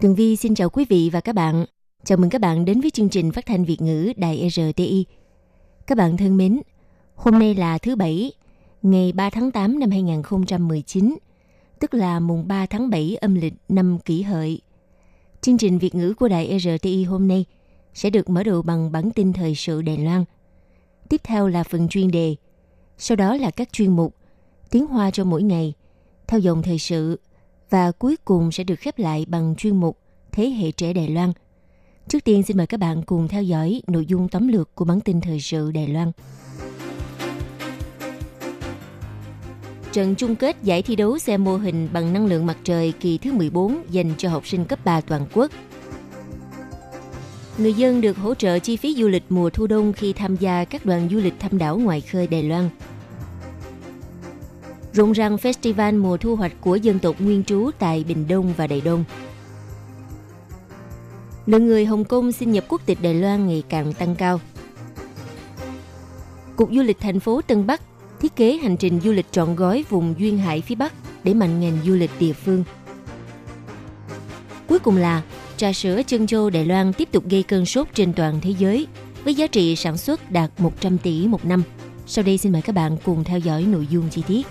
Tường Vi xin chào quý vị và các bạn. Chào mừng các bạn đến với chương trình phát thanh Việt ngữ Đài RTI. Các bạn thân mến, hôm nay là thứ Bảy, ngày 3 tháng 8 năm 2019, tức là mùng 3 tháng 7 âm lịch năm kỷ hợi. Chương trình Việt ngữ của Đài RTI hôm nay sẽ được mở đầu bằng bản tin thời sự Đài Loan. Tiếp theo là phần chuyên đề, sau đó là các chuyên mục, tiếng hoa cho mỗi ngày, theo dòng thời sự, và cuối cùng sẽ được khép lại bằng chuyên mục Thế hệ trẻ Đài Loan. Trước tiên xin mời các bạn cùng theo dõi nội dung tóm lược của bản tin thời sự Đài Loan. Trận chung kết giải thi đấu xe mô hình bằng năng lượng mặt trời kỳ thứ 14 dành cho học sinh cấp 3 toàn quốc. Người dân được hỗ trợ chi phí du lịch mùa thu đông khi tham gia các đoàn du lịch thăm đảo ngoài khơi Đài Loan. Rộn ràng festival mùa thu hoạch của dân tộc nguyên trú tại Bình Đông và Đài Đông. Lượng người Hồng Kông xin nhập quốc tịch Đài Loan ngày càng tăng cao. Cục Du lịch thành phố Tân Bắc thiết kế hành trình du lịch trọn gói vùng duyên hải phía Bắc để mạnh ngành du lịch địa phương. Cuối cùng là, trà sữa chân châu Đài Loan tiếp tục gây cơn sốt trên toàn thế giới với giá trị sản xuất đạt 100 tỷ một năm. Sau đây xin mời các bạn cùng theo dõi nội dung chi tiết.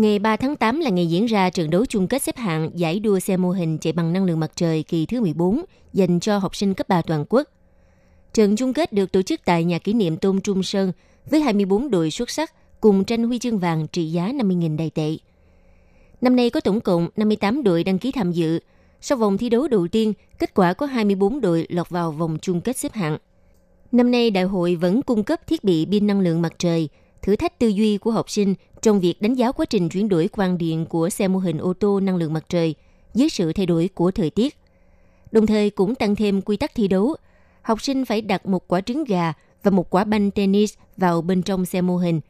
Ngày 3 tháng 8 là ngày diễn ra trận đấu chung kết xếp hạng giải đua xe mô hình chạy bằng năng lượng mặt trời kỳ thứ 14 dành cho học sinh cấp 3 toàn quốc. Trận chung kết được tổ chức tại nhà kỷ niệm Tôn Trung Sơn với 24 đội xuất sắc cùng tranh huy chương vàng trị giá 50.000 đài tệ. Năm nay có tổng cộng 58 đội đăng ký tham dự. Sau vòng thi đấu đầu tiên, kết quả có 24 đội lọt vào vòng chung kết xếp hạng. Năm nay, đại hội vẫn cung cấp thiết bị pin năng lượng mặt trời, thử thách tư duy của học sinh trong việc đánh giá quá trình chuyển đổi quang điện của xe mô hình ô tô năng lượng mặt trời dưới sự thay đổi của thời tiết. Đồng thời cũng tăng thêm quy tắc thi đấu. Học sinh phải đặt một quả trứng gà và một quả banh tennis vào bên trong xe mô hình.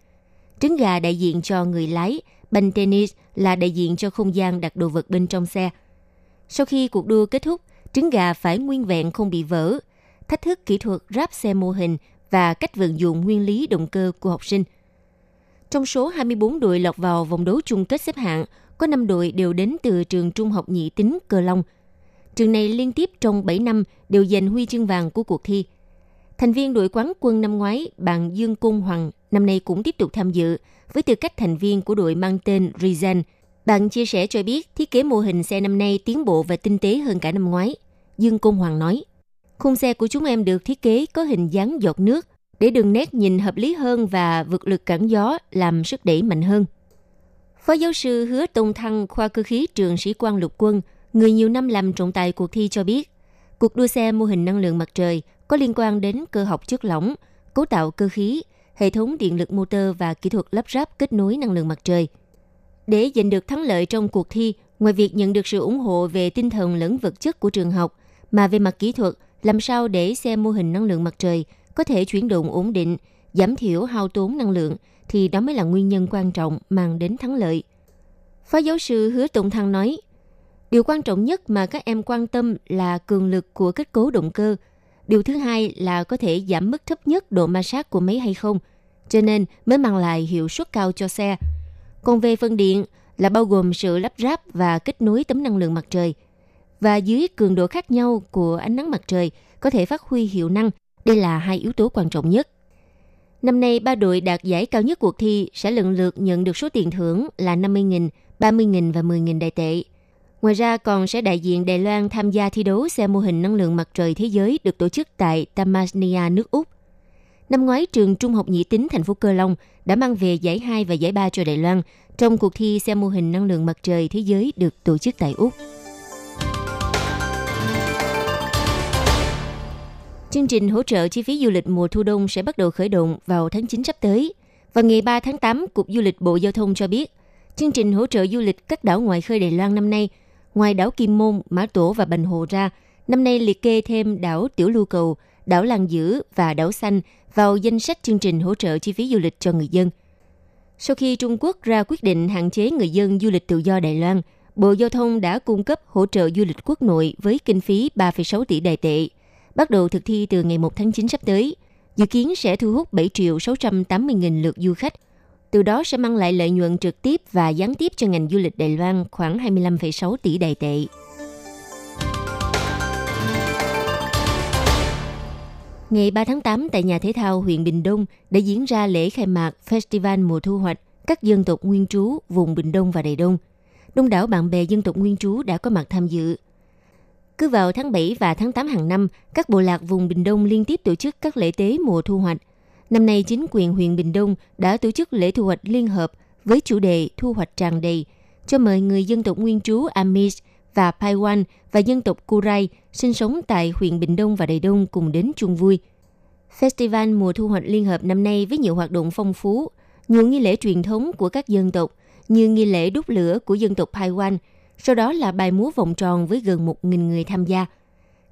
Trứng gà đại diện cho người lái, banh tennis là đại diện cho không gian đặt đồ vật bên trong xe. Sau khi cuộc đua kết thúc, trứng gà phải nguyên vẹn không bị vỡ, thách thức kỹ thuật ráp xe mô hình và cách vận dụng nguyên lý động cơ của học sinh – trong số 24 đội lọt vào vòng đấu chung kết xếp hạng, có 5 đội đều đến từ trường trung học nhị tính Cờ Long. Trường này liên tiếp trong 7 năm đều giành huy chương vàng của cuộc thi. Thành viên đội quán quân năm ngoái, bạn Dương Cung Hoàng, năm nay cũng tiếp tục tham dự với tư cách thành viên của đội mang tên Rizan. Bạn chia sẻ cho biết thiết kế mô hình xe năm nay tiến bộ và tinh tế hơn cả năm ngoái. Dương Cung Hoàng nói, khung xe của chúng em được thiết kế có hình dáng giọt nước, để đường nét nhìn hợp lý hơn và vượt lực cản gió làm sức đẩy mạnh hơn. Phó giáo sư Hứa Tông Thăng khoa cơ khí trường sĩ quan lục quân, người nhiều năm làm trọng tài cuộc thi cho biết, cuộc đua xe mô hình năng lượng mặt trời có liên quan đến cơ học chất lỏng, cấu tạo cơ khí, hệ thống điện lực motor và kỹ thuật lắp ráp kết nối năng lượng mặt trời. Để giành được thắng lợi trong cuộc thi, ngoài việc nhận được sự ủng hộ về tinh thần lẫn vật chất của trường học, mà về mặt kỹ thuật, làm sao để xe mô hình năng lượng mặt trời – có thể chuyển động ổn định, giảm thiểu hao tốn năng lượng thì đó mới là nguyên nhân quan trọng mang đến thắng lợi. Phó giáo sư Hứa Tùng Thăng nói, điều quan trọng nhất mà các em quan tâm là cường lực của kết cấu động cơ. Điều thứ hai là có thể giảm mức thấp nhất độ ma sát của máy hay không, cho nên mới mang lại hiệu suất cao cho xe. Còn về phân điện là bao gồm sự lắp ráp và kết nối tấm năng lượng mặt trời. Và dưới cường độ khác nhau của ánh nắng mặt trời có thể phát huy hiệu năng đây là hai yếu tố quan trọng nhất. Năm nay, ba đội đạt giải cao nhất cuộc thi sẽ lần lượt nhận được số tiền thưởng là 50.000, 30.000 và 10.000 đại tệ. Ngoài ra còn sẽ đại diện Đài Loan tham gia thi đấu xe mô hình năng lượng mặt trời thế giới được tổ chức tại Tasmania, nước Úc. Năm ngoái, trường Trung học Nhị Tính thành phố Cơ Long đã mang về giải 2 và giải 3 cho Đài Loan trong cuộc thi xe mô hình năng lượng mặt trời thế giới được tổ chức tại Úc. Chương trình hỗ trợ chi phí du lịch mùa thu đông sẽ bắt đầu khởi động vào tháng 9 sắp tới. Vào ngày 3 tháng 8, Cục Du lịch Bộ Giao thông cho biết, chương trình hỗ trợ du lịch các đảo ngoài khơi Đài Loan năm nay, ngoài đảo Kim Môn, Mã Tổ và Bành Hồ ra, năm nay liệt kê thêm đảo Tiểu Lưu Cầu, đảo Làng Dữ và đảo Xanh vào danh sách chương trình hỗ trợ chi phí du lịch cho người dân. Sau khi Trung Quốc ra quyết định hạn chế người dân du lịch tự do Đài Loan, Bộ Giao thông đã cung cấp hỗ trợ du lịch quốc nội với kinh phí 3,6 tỷ đài tệ, bắt đầu thực thi từ ngày 1 tháng 9 sắp tới. Dự kiến sẽ thu hút 7 triệu 680 nghìn lượt du khách. Từ đó sẽ mang lại lợi nhuận trực tiếp và gián tiếp cho ngành du lịch Đài Loan khoảng 25,6 tỷ đài tệ. Ngày 3 tháng 8 tại nhà thể thao huyện Bình Đông đã diễn ra lễ khai mạc Festival mùa thu hoạch các dân tộc nguyên trú vùng Bình Đông và Đài Đông. Đông đảo bạn bè dân tộc nguyên trú đã có mặt tham dự. Cứ vào tháng 7 và tháng 8 hàng năm, các bộ lạc vùng Bình Đông liên tiếp tổ chức các lễ tế mùa thu hoạch. Năm nay, chính quyền huyện Bình Đông đã tổ chức lễ thu hoạch liên hợp với chủ đề Thu hoạch tràn đầy, cho mời người dân tộc nguyên trú amish và Paiwan và dân tộc Kurai sinh sống tại huyện Bình Đông và Đài Đông cùng đến chung vui. Festival mùa thu hoạch liên hợp năm nay với nhiều hoạt động phong phú, nhiều nghi lễ truyền thống của các dân tộc như nghi lễ đốt lửa của dân tộc Paiwan, sau đó là bài múa vòng tròn với gần 1.000 người tham gia.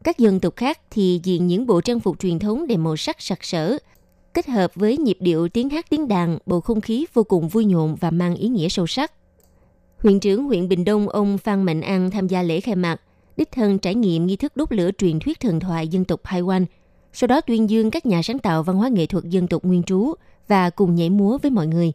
Các dân tộc khác thì diện những bộ trang phục truyền thống đầy màu sắc sặc sỡ, kết hợp với nhịp điệu tiếng hát tiếng đàn, bầu không khí vô cùng vui nhộn và mang ý nghĩa sâu sắc. Huyện trưởng huyện Bình Đông ông Phan Mạnh An tham gia lễ khai mạc, đích thân trải nghiệm nghi thức đốt lửa truyền thuyết thần thoại dân tộc Haiwan, sau đó tuyên dương các nhà sáng tạo văn hóa nghệ thuật dân tộc nguyên trú và cùng nhảy múa với mọi người.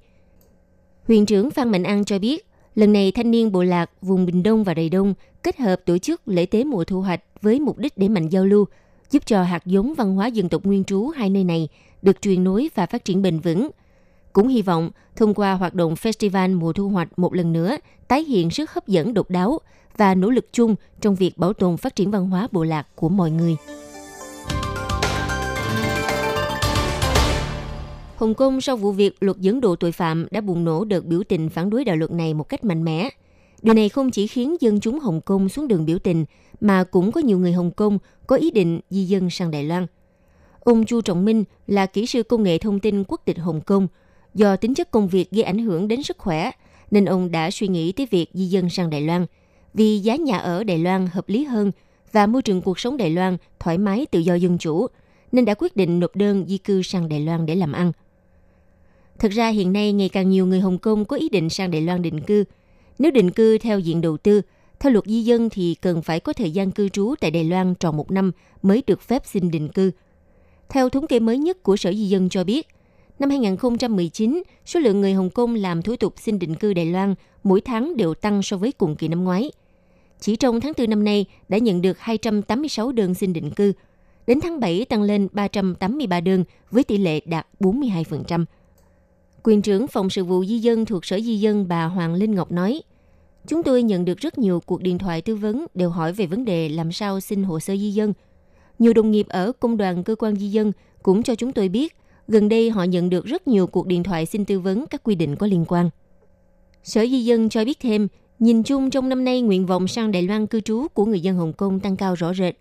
Huyện trưởng Phan Mạnh An cho biết, lần này thanh niên bộ lạc vùng Bình Đông và Đài Đông kết hợp tổ chức lễ tế mùa thu hoạch với mục đích để mạnh giao lưu, giúp cho hạt giống văn hóa dân tộc nguyên trú hai nơi này được truyền nối và phát triển bền vững – cũng hy vọng thông qua hoạt động festival mùa thu hoạch một lần nữa tái hiện sức hấp dẫn độc đáo và nỗ lực chung trong việc bảo tồn phát triển văn hóa bộ lạc của mọi người. Hồng Kông sau vụ việc luật dẫn độ tội phạm đã bùng nổ đợt biểu tình phản đối đạo luật này một cách mạnh mẽ. Điều này không chỉ khiến dân chúng Hồng Kông xuống đường biểu tình, mà cũng có nhiều người Hồng Kông có ý định di dân sang Đài Loan. Ông Chu Trọng Minh là kỹ sư công nghệ thông tin quốc tịch Hồng Kông – Do tính chất công việc gây ảnh hưởng đến sức khỏe, nên ông đã suy nghĩ tới việc di dân sang Đài Loan. Vì giá nhà ở Đài Loan hợp lý hơn và môi trường cuộc sống Đài Loan thoải mái tự do dân chủ, nên đã quyết định nộp đơn di cư sang Đài Loan để làm ăn. Thực ra hiện nay ngày càng nhiều người Hồng Kông có ý định sang Đài Loan định cư. Nếu định cư theo diện đầu tư, theo luật di dân thì cần phải có thời gian cư trú tại Đài Loan tròn một năm mới được phép xin định cư. Theo thống kê mới nhất của Sở Di dân cho biết, Năm 2019, số lượng người Hồng Kông làm thủ tục xin định cư Đài Loan mỗi tháng đều tăng so với cùng kỳ năm ngoái. Chỉ trong tháng 4 năm nay đã nhận được 286 đơn xin định cư. Đến tháng 7 tăng lên 383 đơn với tỷ lệ đạt 42%. Quyền trưởng Phòng sự vụ di dân thuộc Sở Di dân bà Hoàng Linh Ngọc nói, Chúng tôi nhận được rất nhiều cuộc điện thoại tư vấn đều hỏi về vấn đề làm sao xin hồ sơ di dân. Nhiều đồng nghiệp ở công đoàn cơ quan di dân cũng cho chúng tôi biết gần đây họ nhận được rất nhiều cuộc điện thoại xin tư vấn các quy định có liên quan. Sở Di dân cho biết thêm, nhìn chung trong năm nay nguyện vọng sang Đài Loan cư trú của người dân Hồng Kông tăng cao rõ rệt.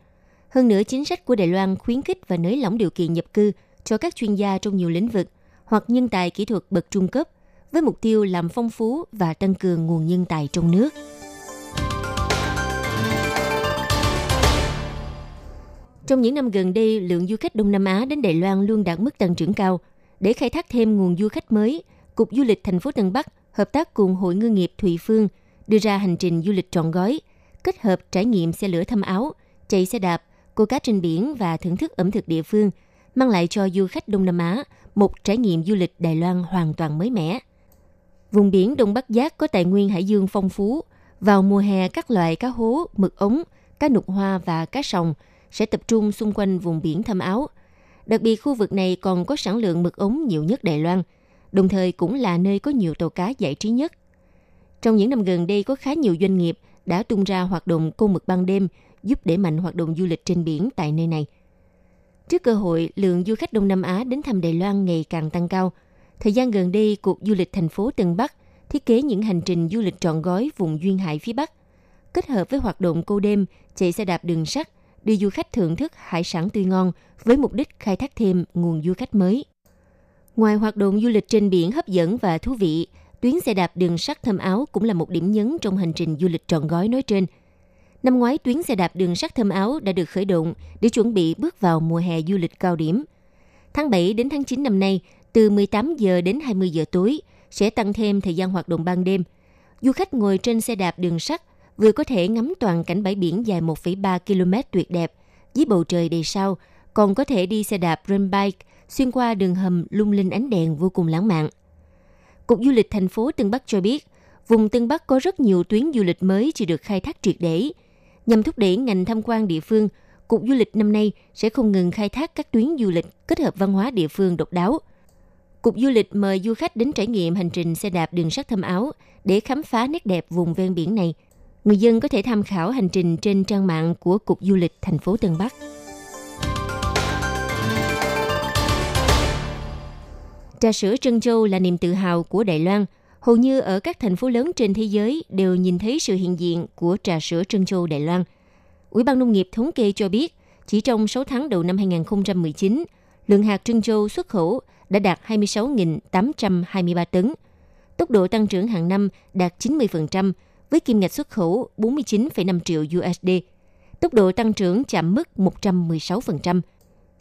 Hơn nữa, chính sách của Đài Loan khuyến khích và nới lỏng điều kiện nhập cư cho các chuyên gia trong nhiều lĩnh vực hoặc nhân tài kỹ thuật bậc trung cấp với mục tiêu làm phong phú và tăng cường nguồn nhân tài trong nước. Trong những năm gần đây, lượng du khách Đông Nam Á đến Đài Loan luôn đạt mức tăng trưởng cao. Để khai thác thêm nguồn du khách mới, Cục Du lịch thành phố Tân Bắc hợp tác cùng Hội Ngư nghiệp Thụy Phương đưa ra hành trình du lịch trọn gói, kết hợp trải nghiệm xe lửa thăm áo, chạy xe đạp, câu cá trên biển và thưởng thức ẩm thực địa phương, mang lại cho du khách Đông Nam Á một trải nghiệm du lịch Đài Loan hoàn toàn mới mẻ. Vùng biển Đông Bắc Giác có tài nguyên hải dương phong phú. Vào mùa hè, các loại cá hố, mực ống, cá nục hoa và cá sòng – sẽ tập trung xung quanh vùng biển thâm áo. Đặc biệt khu vực này còn có sản lượng mực ống nhiều nhất Đài Loan, đồng thời cũng là nơi có nhiều tàu cá giải trí nhất. Trong những năm gần đây có khá nhiều doanh nghiệp đã tung ra hoạt động câu mực ban đêm giúp đẩy mạnh hoạt động du lịch trên biển tại nơi này. Trước cơ hội, lượng du khách Đông Nam Á đến thăm Đài Loan ngày càng tăng cao. Thời gian gần đây, Cục Du lịch thành phố Tân Bắc thiết kế những hành trình du lịch trọn gói vùng duyên hải phía Bắc, kết hợp với hoạt động câu đêm, chạy xe đạp đường sắt, đưa du khách thưởng thức hải sản tươi ngon với mục đích khai thác thêm nguồn du khách mới. Ngoài hoạt động du lịch trên biển hấp dẫn và thú vị, tuyến xe đạp đường sắt thâm áo cũng là một điểm nhấn trong hành trình du lịch trọn gói nói trên. Năm ngoái, tuyến xe đạp đường sắt thơm áo đã được khởi động để chuẩn bị bước vào mùa hè du lịch cao điểm. Tháng 7 đến tháng 9 năm nay, từ 18 giờ đến 20 giờ tối, sẽ tăng thêm thời gian hoạt động ban đêm. Du khách ngồi trên xe đạp đường sắt vừa có thể ngắm toàn cảnh bãi biển dài 1,3 km tuyệt đẹp dưới bầu trời đầy sao, còn có thể đi xe đạp run bike xuyên qua đường hầm lung linh ánh đèn vô cùng lãng mạn. Cục Du lịch thành phố Tân Bắc cho biết, vùng Tân Bắc có rất nhiều tuyến du lịch mới chỉ được khai thác triệt để. Nhằm thúc đẩy ngành tham quan địa phương, Cục Du lịch năm nay sẽ không ngừng khai thác các tuyến du lịch kết hợp văn hóa địa phương độc đáo. Cục Du lịch mời du khách đến trải nghiệm hành trình xe đạp đường sắt thâm áo để khám phá nét đẹp vùng ven biển này. Người dân có thể tham khảo hành trình trên trang mạng của Cục Du lịch thành phố Tân Bắc. Trà sữa Trân Châu là niềm tự hào của Đài Loan. Hầu như ở các thành phố lớn trên thế giới đều nhìn thấy sự hiện diện của trà sữa Trân Châu Đài Loan. Ủy ban Nông nghiệp thống kê cho biết, chỉ trong 6 tháng đầu năm 2019, lượng hạt Trân Châu xuất khẩu đã đạt 26.823 tấn. Tốc độ tăng trưởng hàng năm đạt 90%, với kim ngạch xuất khẩu 49,5 triệu USD. Tốc độ tăng trưởng chạm mức 116%.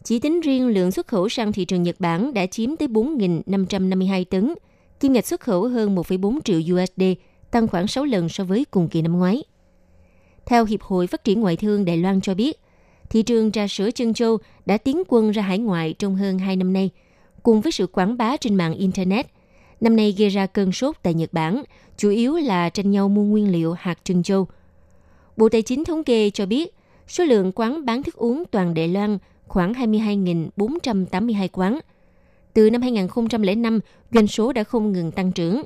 Chỉ tính riêng lượng xuất khẩu sang thị trường Nhật Bản đã chiếm tới 4.552 tấn, kim ngạch xuất khẩu hơn 1,4 triệu USD, tăng khoảng 6 lần so với cùng kỳ năm ngoái. Theo Hiệp hội Phát triển Ngoại thương Đài Loan cho biết, thị trường trà sữa chân châu đã tiến quân ra hải ngoại trong hơn 2 năm nay, cùng với sự quảng bá trên mạng Internet. Năm nay gây ra cơn sốt tại Nhật Bản, chủ yếu là tranh nhau mua nguyên liệu hạt trân châu. Bộ Tài chính thống kê cho biết, số lượng quán bán thức uống toàn Đài Loan khoảng 22.482 quán. Từ năm 2005, doanh số đã không ngừng tăng trưởng.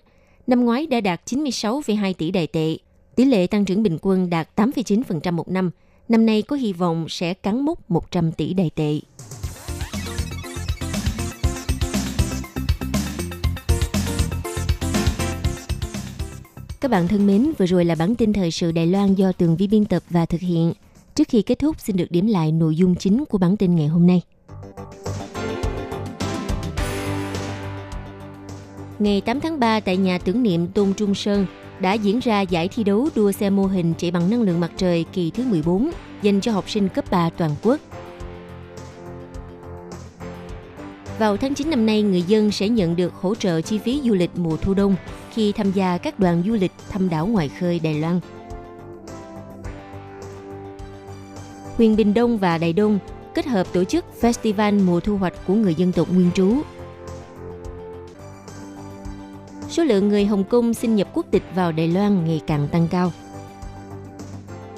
Năm ngoái đã đạt 96,2 tỷ đài tệ. Tỷ lệ tăng trưởng bình quân đạt 8,9% một năm. Năm nay có hy vọng sẽ cắn mốc 100 tỷ đài tệ. Các bạn thân mến, vừa rồi là bản tin thời sự Đài Loan do Tường Vi biên tập và thực hiện. Trước khi kết thúc, xin được điểm lại nội dung chính của bản tin ngày hôm nay. Ngày 8 tháng 3 tại nhà tưởng niệm Tôn Trung Sơn đã diễn ra giải thi đấu đua xe mô hình chạy bằng năng lượng mặt trời kỳ thứ 14 dành cho học sinh cấp 3 toàn quốc. Vào tháng 9 năm nay, người dân sẽ nhận được hỗ trợ chi phí du lịch mùa thu đông khi tham gia các đoàn du lịch thăm đảo ngoài khơi Đài Loan. Huyền Bình Đông và Đài Đông kết hợp tổ chức Festival mùa thu hoạch của người dân tộc nguyên trú. Số lượng người Hồng Kông xin nhập quốc tịch vào Đài Loan ngày càng tăng cao.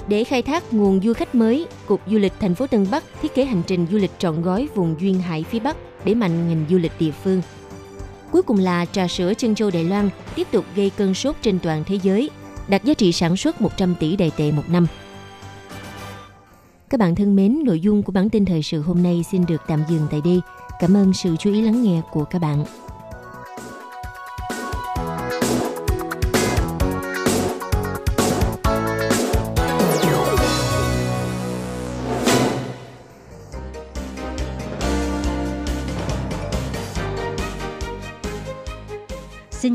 Để khai thác nguồn du khách mới, Cục Du lịch thành phố Tân Bắc thiết kế hành trình du lịch trọn gói vùng duyên hải phía Bắc để mạnh ngành du lịch địa phương. Cuối cùng là trà sữa chân châu Đài Loan tiếp tục gây cơn sốt trên toàn thế giới, đạt giá trị sản xuất 100 tỷ đài tệ một năm. Các bạn thân mến, nội dung của bản tin thời sự hôm nay xin được tạm dừng tại đây. Cảm ơn sự chú ý lắng nghe của các bạn.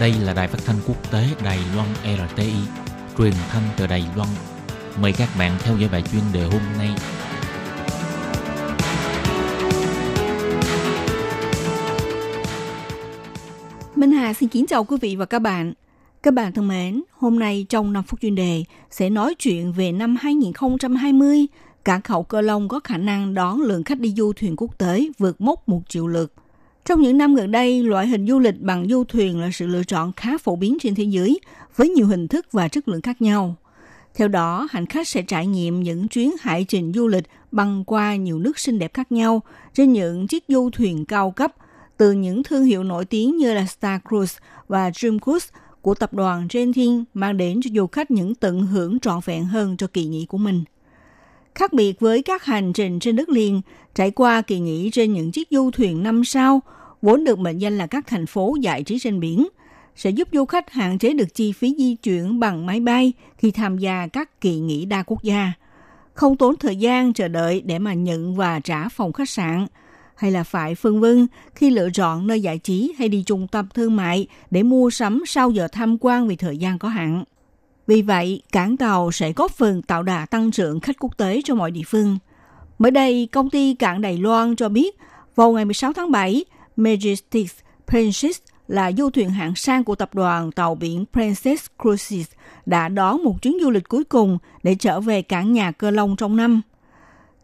Đây là đài phát thanh quốc tế Đài Loan RTI, truyền thanh từ Đài Loan. Mời các bạn theo dõi bài chuyên đề hôm nay. Minh Hà xin kính chào quý vị và các bạn. Các bạn thân mến, hôm nay trong 5 phút chuyên đề sẽ nói chuyện về năm 2020, cảng khẩu Cơ Long có khả năng đón lượng khách đi du thuyền quốc tế vượt mốc 1 triệu lượt. Trong những năm gần đây, loại hình du lịch bằng du thuyền là sự lựa chọn khá phổ biến trên thế giới với nhiều hình thức và chất lượng khác nhau. Theo đó, hành khách sẽ trải nghiệm những chuyến hải trình du lịch băng qua nhiều nước xinh đẹp khác nhau trên những chiếc du thuyền cao cấp từ những thương hiệu nổi tiếng như là Star Cruise và Dream Cruise của tập đoàn Genting mang đến cho du khách những tận hưởng trọn vẹn hơn cho kỳ nghỉ của mình. Khác biệt với các hành trình trên đất liền, trải qua kỳ nghỉ trên những chiếc du thuyền năm sao, vốn được mệnh danh là các thành phố giải trí trên biển, sẽ giúp du khách hạn chế được chi phí di chuyển bằng máy bay khi tham gia các kỳ nghỉ đa quốc gia. Không tốn thời gian chờ đợi để mà nhận và trả phòng khách sạn, hay là phải phân vân khi lựa chọn nơi giải trí hay đi trung tâm thương mại để mua sắm sau giờ tham quan vì thời gian có hạn. Vì vậy, cảng tàu sẽ góp phần tạo đà tăng trưởng khách quốc tế cho mọi địa phương. Mới đây, công ty cảng Đài Loan cho biết, vào ngày 16 tháng 7, Majestic Princess là du thuyền hạng sang của tập đoàn tàu biển Princess Cruises đã đón một chuyến du lịch cuối cùng để trở về cảng nhà Cơ Long trong năm.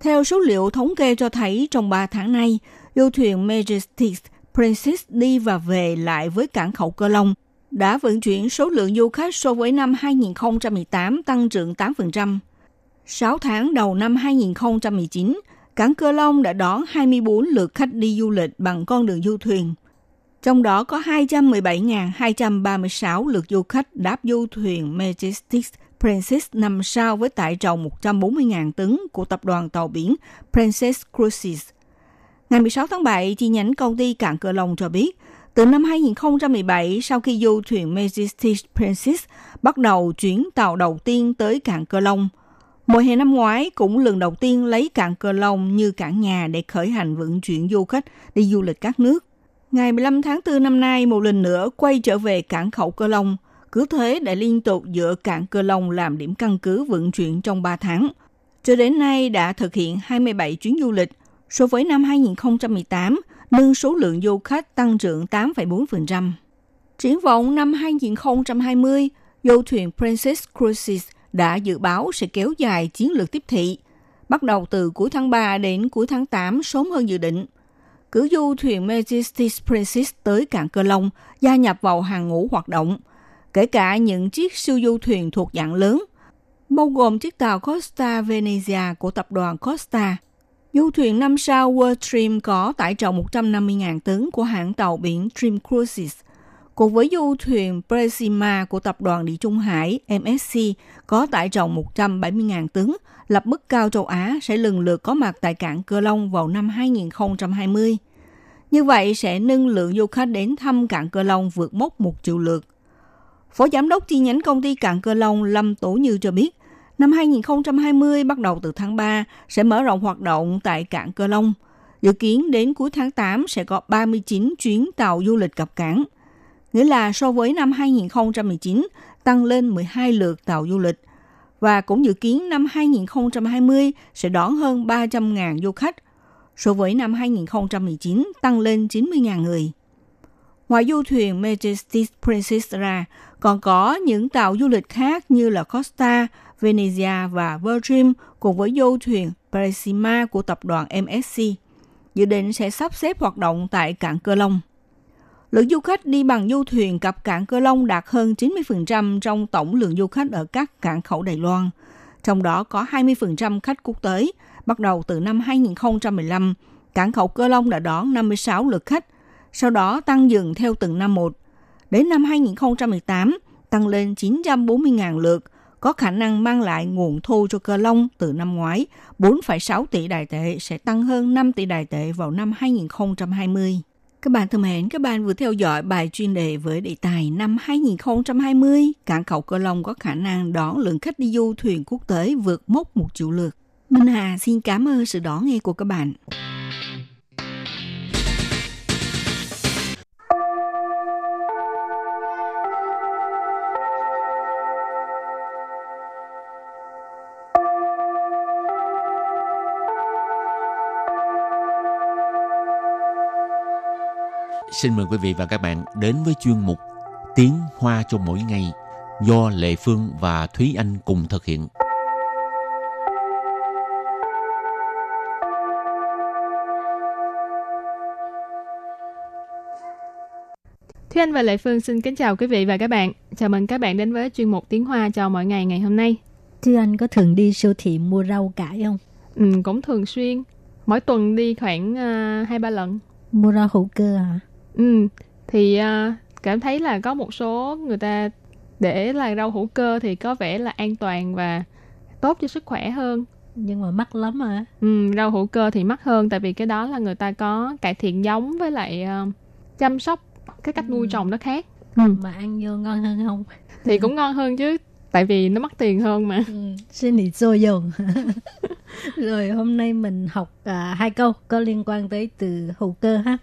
Theo số liệu thống kê cho thấy trong 3 tháng nay, du thuyền Majestic Princess đi và về lại với cảng khẩu Cơ Long đã vận chuyển số lượng du khách so với năm 2018 tăng trưởng 8%. 6 tháng đầu năm 2019, cảng Cơ Long đã đón 24 lượt khách đi du lịch bằng con đường du thuyền. Trong đó có 217.236 lượt du khách đáp du thuyền Majestic Princess nằm sao với tải trọng 140.000 tấn của tập đoàn tàu biển Princess Cruises. Ngày 16 tháng 7, chi nhánh công ty cảng Cửa Long cho biết, từ năm 2017, sau khi du thuyền Majestic Princess bắt đầu chuyến tàu đầu tiên tới cảng Cửa Long, mùa hè năm ngoái cũng lần đầu tiên lấy cảng Cờ Long như cảng nhà để khởi hành vận chuyển du khách đi du lịch các nước. Ngày 15 tháng 4 năm nay, một lần nữa quay trở về cảng khẩu Cơ Long, cứ thế đã liên tục dựa cảng Cơ Long làm điểm căn cứ vận chuyển trong 3 tháng. Cho đến nay đã thực hiện 27 chuyến du lịch, so với năm 2018, nâng số lượng du khách tăng trưởng 8,4%. Triển vọng năm 2020, du thuyền Princess Cruises đã dự báo sẽ kéo dài chiến lược tiếp thị, bắt đầu từ cuối tháng 3 đến cuối tháng 8 sớm hơn dự định. Cử du thuyền Majestic Princess tới cảng Cơ Long gia nhập vào hàng ngũ hoạt động, kể cả những chiếc siêu du thuyền thuộc dạng lớn, bao gồm chiếc tàu Costa Venezia của tập đoàn Costa. Du thuyền 5 sao World Dream có tải trọng 150.000 tấn của hãng tàu biển Dream Cruises, cùng với du thuyền Presima của tập đoàn Địa Trung Hải MSC có tải trọng 170.000 tấn, lập mức cao châu Á sẽ lần lượt có mặt tại cảng Cơ Long vào năm 2020. Như vậy sẽ nâng lượng du khách đến thăm cảng Cơ Long vượt mốc 1 triệu lượt. Phó giám đốc chi nhánh công ty cảng Cơ Long Lâm Tổ Như cho biết, Năm 2020 bắt đầu từ tháng 3 sẽ mở rộng hoạt động tại cảng Cơ Long. Dự kiến đến cuối tháng 8 sẽ có 39 chuyến tàu du lịch cập cảng. Nghĩa là so với năm 2019 tăng lên 12 lượt tàu du lịch. Và cũng dự kiến năm 2020 sẽ đón hơn 300.000 du khách. So với năm 2019 tăng lên 90.000 người. Ngoài du thuyền Majestic Princess ra, còn có những tàu du lịch khác như là Costa, Venezia và Virgin cùng với du thuyền Parisima của tập đoàn MSC dự định sẽ sắp xếp hoạt động tại cảng Cơ Long. Lượng du khách đi bằng du thuyền cập cảng Cơ Long đạt hơn 90% trong tổng lượng du khách ở các cảng khẩu Đài Loan. Trong đó có 20% khách quốc tế. Bắt đầu từ năm 2015, cảng khẩu Cơ Long đã đón 56 lượt khách, sau đó tăng dần theo từng năm một. Đến năm 2018, tăng lên 940.000 lượt, có khả năng mang lại nguồn thu cho cơ long từ năm ngoái 4,6 tỷ đài tệ sẽ tăng hơn 5 tỷ đài tệ vào năm 2020. Các bạn thân mến, các bạn vừa theo dõi bài chuyên đề với đề tài năm 2020, cảng cầu Cơ Long có khả năng đón lượng khách đi du thuyền quốc tế vượt mốc một triệu lượt. Minh Hà xin cảm ơn sự đón nghe của các bạn. Xin mời quý vị và các bạn đến với chuyên mục Tiếng Hoa cho mỗi ngày do Lệ Phương và Thúy Anh cùng thực hiện. Thúy Anh và Lệ Phương xin kính chào quý vị và các bạn. Chào mừng các bạn đến với chuyên mục Tiếng Hoa cho mỗi ngày ngày hôm nay. Thúy Anh có thường đi siêu thị mua rau cải không? Ừ, cũng thường xuyên. Mỗi tuần đi khoảng uh, hai ba lần. Mua rau hữu cơ hả? Ừ, thì uh, cảm thấy là có một số người ta để là rau hữu cơ thì có vẻ là an toàn và tốt cho sức khỏe hơn. Nhưng mà mắc lắm à. Ừ, rau hữu cơ thì mắc hơn tại vì cái đó là người ta có cải thiện giống với lại uh, chăm sóc cái cách nuôi trồng nó khác. Ừ. Mà ăn vô ngon hơn không? Thì cũng ngon hơn chứ tại vì nó mắc tiền hơn mà. Ừ, xin lý do dùng. Rồi hôm nay mình học à, hai câu có liên quan tới từ hữu cơ ha.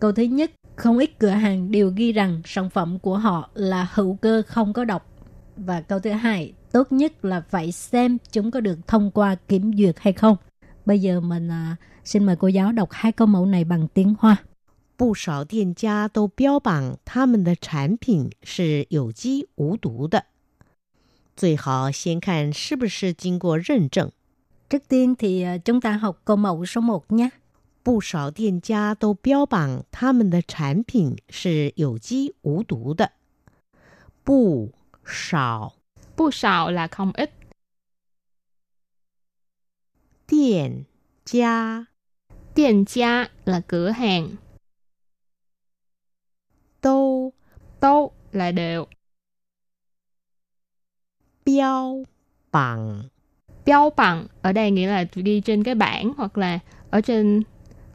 Câu thứ nhất, không ít cửa hàng đều ghi rằng sản phẩm của họ là hữu cơ không có độc. Và câu thứ hai, tốt nhất là phải xem chúng có được thông qua kiểm duyệt hay không. Bây giờ mình à, xin mời cô giáo đọc hai câu mẫu này bằng tiếng Hoa. 不少店家都标榜他们的产品是有机无毒的，最好先看是不是经过认证。 Trước tiên thì à, chúng ta học câu mẫu số 1 nhé. 不少店家都标榜他们的产品是有机无毒的。不少 Bu sào là không ít, 店家 tiền gia là cửa hàng, 都 tô là đều, 标榜 标bằng ở đây nghĩa là ghi trên cái bảng hoặc là ở trên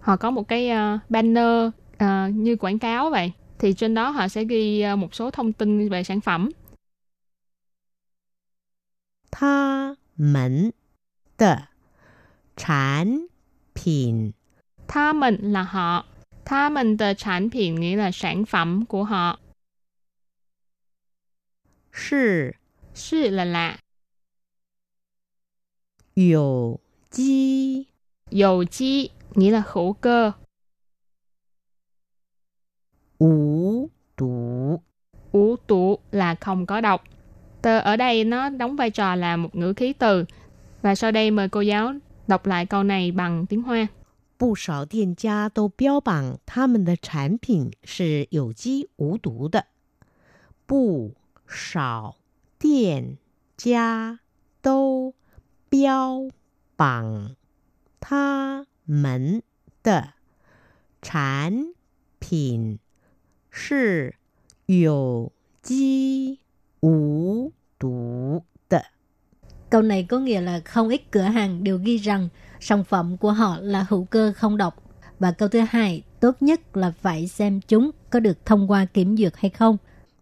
họ có một cái ờ, banner uh, như quảng cáo vậy thì trên đó họ sẽ ghi ờ, một số thông tin về sản phẩm. Tha mình de sản phẩm. Tha mình là họ. Tha mình de sản phẩm nghĩa là sản phẩm của họ. Sư. Sư là lạ. Dầu chi. Dầu chi nghĩa là hữu cơ 无毒 ủ tụ là không có độc tờ ở đây nó đóng vai trò là một ngữ khí từ và sau đây mời cô giáo đọc lại câu này bằng tiếng Hoa 不少店家都标榜他们的产品是有机无毒的。不少店家都标榜他 们的产品是有机无毒的。 Câu này có nghĩa là không ít cửa hàng đều ghi rằng sản phẩm của họ là hữu cơ không độc. Và câu thứ hai, tốt nhất là phải xem chúng có được thông qua kiểm duyệt hay không.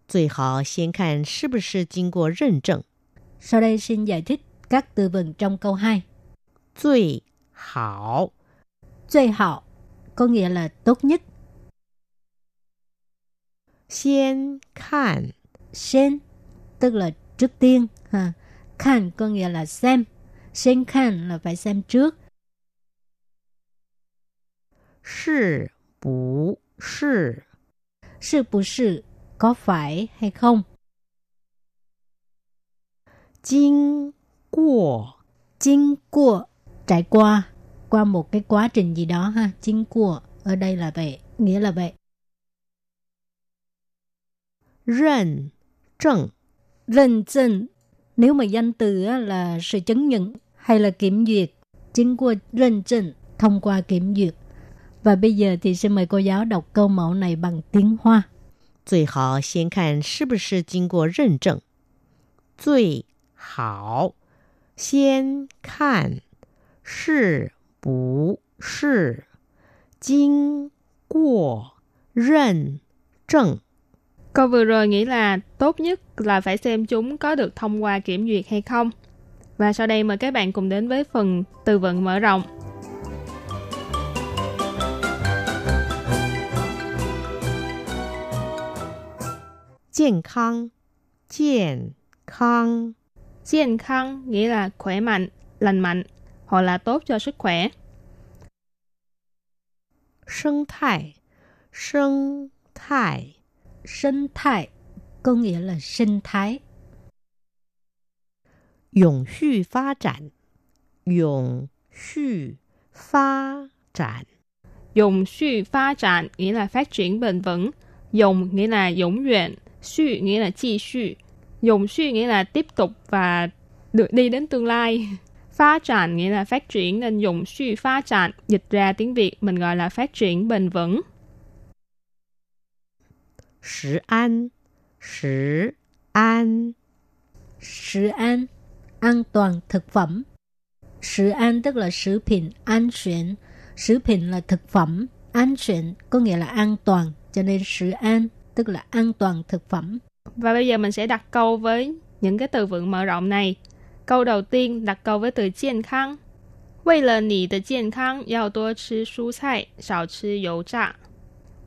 最好先看是不是经过认证。 Sau đây xin giải thích các từ vựng trong câu 2. 最好 最好, có nghĩa là tốt nhất. Xiên tức là trước tiên. Ha. Khan có nghĩa là xem. Xiên khan là phải xem trước. Sì bù sì. Sì bù sì, có phải hay không? Kinh qua. Kinh qua, trải qua qua một cái quá trình gì đó ha. Kinh qua ở đây là vậy, nghĩa là vậy. 认证 认证nếu mà danh từ á, là sự chứng nhận hay là kiểm duyệt. Chính qua认证thông qua kiểm duyệt. Và bây giờ thì xin mời cô giáo đọc câu mẫu này bằng tiếng Hoa. 最好先看是不是经过认证。最好先看是 不是经过认证。 Câu vừa rồi nghĩ là tốt nhất là phải xem chúng có được thông qua kiểm duyệt hay không. Và sau đây mời các bạn cùng đến với phần từ vựng mở rộng. 健康，健康， 健康nghĩa là khỏe mạnh, lành mạnh họ là tốt cho sức khỏe. Sinh thái, Sinh thái, Sinh thái, có nghĩa là sinh thái. Dũng hư phát triển Dũng hư phát triển Dũng hư phát triển nghĩa là phát triển bền vững. Dũng nghĩa là dũng nguyện. Suy nghĩa là chi suy. Dũng suy nghĩa là tiếp tục và được đi đến tương lai. Phá tràn nghĩa là phát triển nên dùng suy phá tràn, dịch ra tiếng Việt mình gọi là phát triển bền vững. Sử an, sử an. Sử an, an toàn thực phẩm. Sử an tức là thực phẩm an toàn, thực phẩm là thực phẩm, an toàn có nghĩa là an toàn, cho nên sử an tức là an toàn thực phẩm. Và bây giờ mình sẽ đặt câu với những cái từ vựng mở rộng này. Câu đầu tiên đặt câu với từ 健康。为了你的健康，要多吃蔬菜，少吃油炸。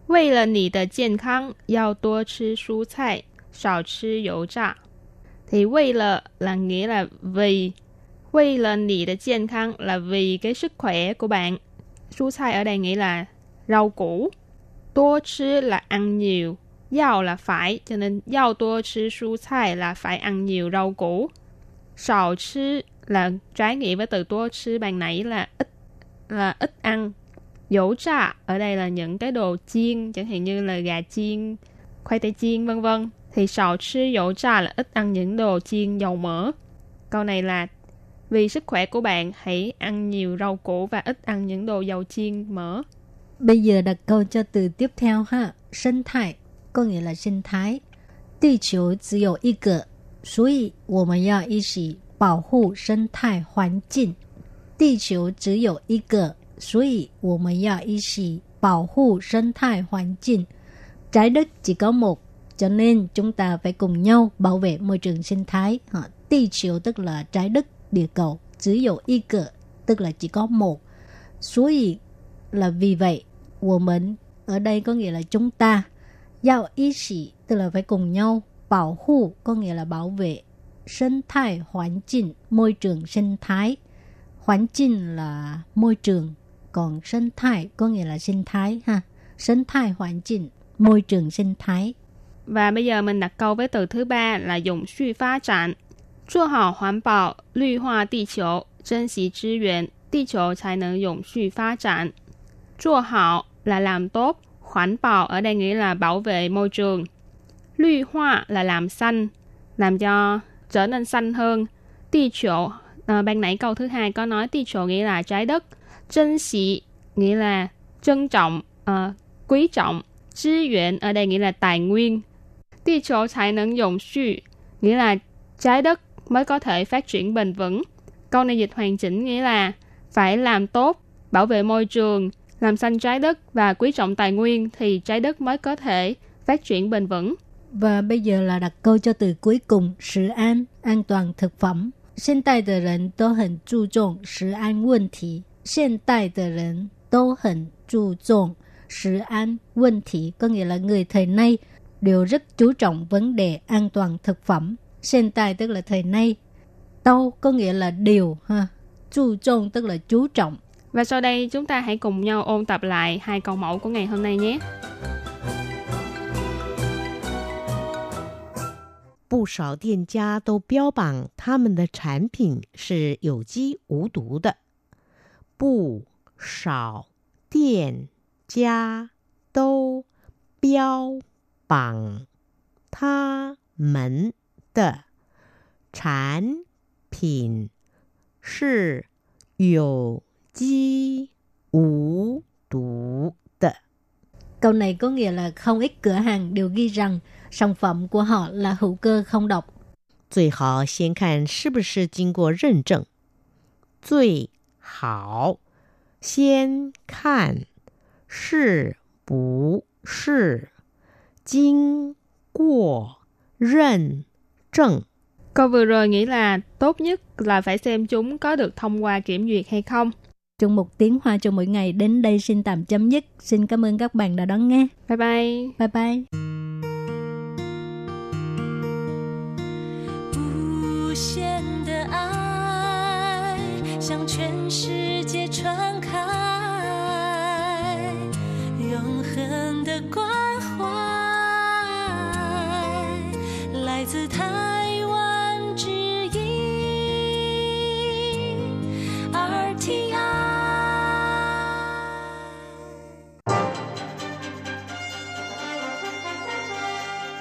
为了你的健康，要多吃蔬菜，少吃油炸。Thì 为了 là nghĩa là vì. 为了你的健康 là vì cái sức khỏe của bạn.蔬菜ở đây nghĩa là rau củ. 多吃 là ăn nhiều. Yao là phải, cho nên yao tua chứ蔬菜 là phải ăn nhiều rau củ. Sào chứ là trái nghĩa với từ tua chứ ban nãy là ít là ít ăn. Dấu trà ở đây là những cái đồ chiên, chẳng hạn như là gà chiên, khoai tây chiên vân vân. Thì sào chứ dấu trà là ít ăn những đồ chiên dầu mỡ. Câu này là vì sức khỏe của bạn hãy ăn nhiều rau củ và ít ăn những đồ dầu chiên mỡ. Bây giờ đặt câu cho từ tiếp theo ha. Sinh thái có nghĩa là sinh thái. 地球只有一个， 所以我们要一起保护生态环境。地球只有一个，所以我们要一起保护生态环境。Trái đất chỉ có một, cho nên chúng ta phải cùng nhau bảo vệ môi trường sinh thái. Ha, 地球 tức là trái đất, địa cầu. Chỉ có một cái, tức là chỉ có một. 所以 là vì vậy, 我们 ở đây có nghĩa là chúng ta. Giao ý chỉ tức là phải cùng nhau. Bảo hộ có nghĩa là bảo vệ. Sinh thái hoàn cảnh, môi trường sinh thái. Hoàn cảnh là môi trường. Còn sinh thái có nghĩa là sinh thái ha. Sinh thái hoàn cảnh, môi trường sinh thái. Và bây giờ mình đặt câu với từ thứ ba là dùng suy phát triển. 做好环保，绿化地球，珍惜资源，地球才能永续发展。做好 là làm tốt, 环保 ở đây nghĩa là bảo vệ môi trường. Lụy hoa là làm xanh, làm cho trở nên xanh hơn. Ti chỗ, à, ban nãy câu thứ hai có nói ti chỗ nghĩa là trái đất. Trân sĩ nghĩa là trân trọng, à, quý trọng. Chi yuan ở đây nghĩa là tài nguyên. Tì chỗ trái năng dụng, suy nghĩa là trái đất mới có thể phát triển bền vững. Câu này dịch hoàn chỉnh nghĩa là phải làm tốt, bảo vệ môi trường, làm xanh trái đất và quý trọng tài nguyên thì trái đất mới có thể phát triển bền vững. Và bây giờ là đặt câu cho từ cuối cùng, sự an, an toàn thực phẩm. 现代的人都很注重食安问题。现代的人都很注重食安问题, có nghĩa là người thời nay đều rất chú trọng vấn đề an toàn thực phẩm. Hiện tại tức là thời nay. Đâu có nghĩa là đều ha. Chú trọng tức là chú trọng. Và sau đây chúng ta hãy cùng nhau ôn tập lại hai câu mẫu của ngày hôm nay nhé. 不少店家都标榜他们的产品是有机无毒的。不少店家都标榜他们的产品是有机无毒的。 Câu này có nghĩa là không ít cửa hàng đều ghi rằng sản phẩm của họ là hữu cơ không độc. 最好先看是不是经过认证。最好先看是不是经过认证。 Câu vừa rồi nghĩ là tốt nhất là phải xem chúng có được thông qua kiểm duyệt hay không. Trong một tiếng hoa cho mỗi ngày đến đây xin tạm chấm dứt. Xin cảm ơn các bạn đã đón nghe. Bye bye! Bye bye!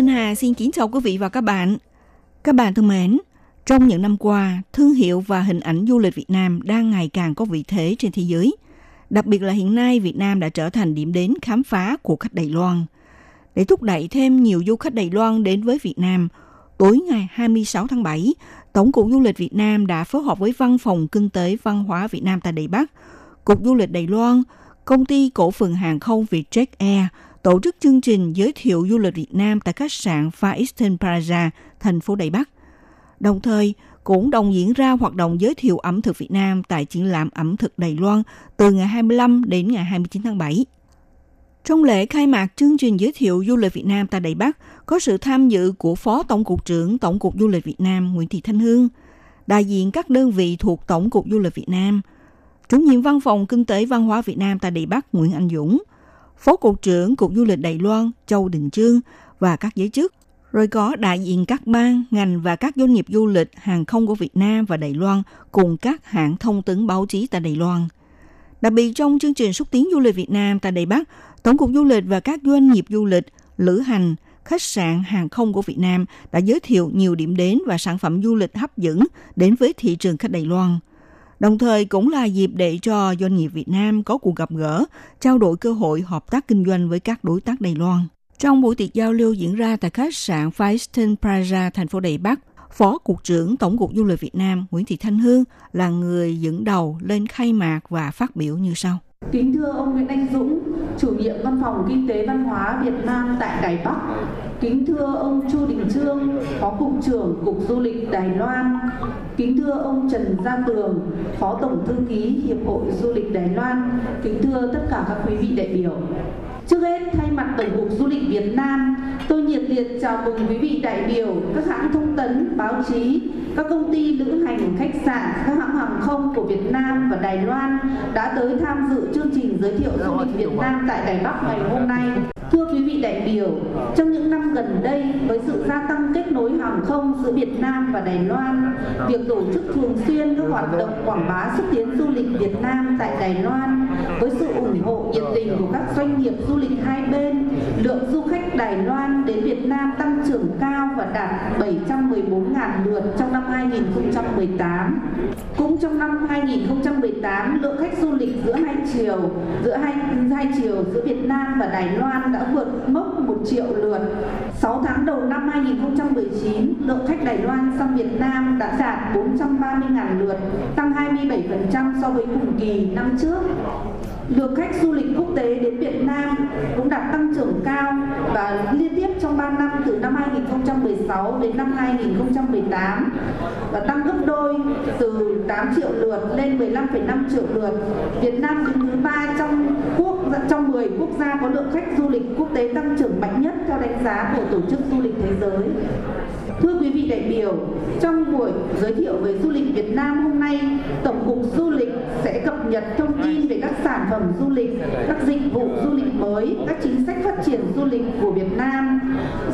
Minh Hà xin kính chào quý vị và các bạn. Các bạn thân mến, trong những năm qua, thương hiệu và hình ảnh du lịch Việt Nam đang ngày càng có vị thế trên thế giới. Đặc biệt là hiện nay Việt Nam đã trở thành điểm đến khám phá của khách Đài Loan. Để thúc đẩy thêm nhiều du khách Đài Loan đến với Việt Nam, tối ngày 26 tháng 7, Tổng cục Du lịch Việt Nam đã phối hợp với Văn phòng Kinh tế Văn hóa Việt Nam tại Đài Bắc, Cục Du lịch Đài Loan, Công ty Cổ phần Hàng không Vietjet Air tổ chức chương trình giới thiệu du lịch Việt Nam tại khách sạn Far Eastern Plaza, thành phố Đài Bắc. Đồng thời, cũng đồng diễn ra hoạt động giới thiệu ẩm thực Việt Nam tại triển lãm ẩm thực Đài Loan từ ngày 25 đến ngày 29 tháng 7. Trong lễ khai mạc chương trình giới thiệu du lịch Việt Nam tại Đài Bắc có sự tham dự của Phó Tổng cục trưởng Tổng cục Du lịch Việt Nam Nguyễn Thị Thanh Hương, đại diện các đơn vị thuộc Tổng cục Du lịch Việt Nam, chủ nhiệm Văn phòng Kinh tế Văn hóa Việt Nam tại Đài Bắc Nguyễn Anh Dũng, Phó Cục trưởng Cục Du lịch Đài Loan Châu Đình Trương và các giới chức, rồi có đại diện các ban, ngành và các doanh nghiệp du lịch hàng không của Việt Nam và Đài Loan cùng các hãng thông tấn báo chí tại Đài Loan. Đặc biệt trong chương trình xúc tiến du lịch Việt Nam tại Đài Bắc, Tổng cục Du lịch và các doanh nghiệp du lịch, lữ hành, khách sạn, hàng không của Việt Nam đã giới thiệu nhiều điểm đến và sản phẩm du lịch hấp dẫn đến với thị trường khách Đài Loan. Đồng thời cũng là dịp để cho doanh nghiệp Việt Nam có cuộc gặp gỡ, trao đổi cơ hội hợp tác kinh doanh với các đối tác Đài Loan. Trong buổi tiệc giao lưu diễn ra tại khách sạn Firestown Plaza, thành phố Đài Bắc, Phó Cục trưởng Tổng cục Du lịch Việt Nam Nguyễn Thị Thanh Hương là người dẫn đầu lên khai mạc và phát biểu như sau. Kính thưa ông Nguyễn Anh Dũng, chủ nhiệm Văn phòng Kinh tế Văn hóa Việt Nam tại Đài Bắc. Kính thưa ông Chu Đình Trương, Phó Cục trưởng Cục Du lịch Đài Loan. Kính thưa ông Trần Gia Tường, Phó Tổng Thư ký Hiệp hội Du lịch Đài Loan. Kính thưa tất cả các quý vị đại biểu. Trước hết, thay mặt Tổng cục Du lịch Việt Nam, tôi nhiệt liệt chào mừng quý vị đại biểu, các hãng thông tấn, báo chí, các công ty lữ hành, khách sạn, các hãng hàng không của Việt Nam và Đài Loan đã tới tham dự chương trình giới thiệu du lịch Việt Nam tại Đài Bắc ngày hôm nay. Thưa quý vị đại biểu, trong những năm gần đây, với sự gia tăng kết nối hàng không giữa Việt Nam và Đài Loan, việc tổ chức thường xuyên các hoạt động quảng bá xúc tiến du lịch Việt Nam tại Đài Loan, với sự ủng hộ nhiệt tình của các doanh nghiệp du lịch lịch hai bên, lượng du khách Đài Loan đến Việt Nam tăng trưởng cao và đạt 714.000 lượt trong năm 2018. Cũng trong năm 2018, lượng khách du lịch giữa hai chiều, giữa hai hai chiều giữa Việt Nam và Đài Loan đã vượt mốc 1 triệu lượt. 6 tháng đầu năm 2019, lượng khách Đài Loan sang Việt Nam đã đạt 430.000 lượt, tăng 27% so với cùng kỳ năm trước. Lượng khách du lịch quốc tế đến Việt Nam cũng đạt tăng trưởng cao và liên tiếp trong 3 năm từ năm 2016 đến năm 2018 và tăng gấp đôi từ 8 triệu lượt lên 15,5 triệu lượt. Việt Nam đứng thứ ba trong quốc trong 10 quốc gia có lượng khách du lịch quốc tế tăng trưởng mạnh nhất theo đánh giá của Tổ chức Du lịch Thế giới. Thưa quý vị đại biểu, trong buổi giới thiệu về du lịch Việt Nam hôm nay, Tổng cục Du lịch sẽ cập nhật thông tin về các sản phẩm du lịch, các dịch vụ du lịch mới, các chính sách phát triển du lịch của Việt Nam.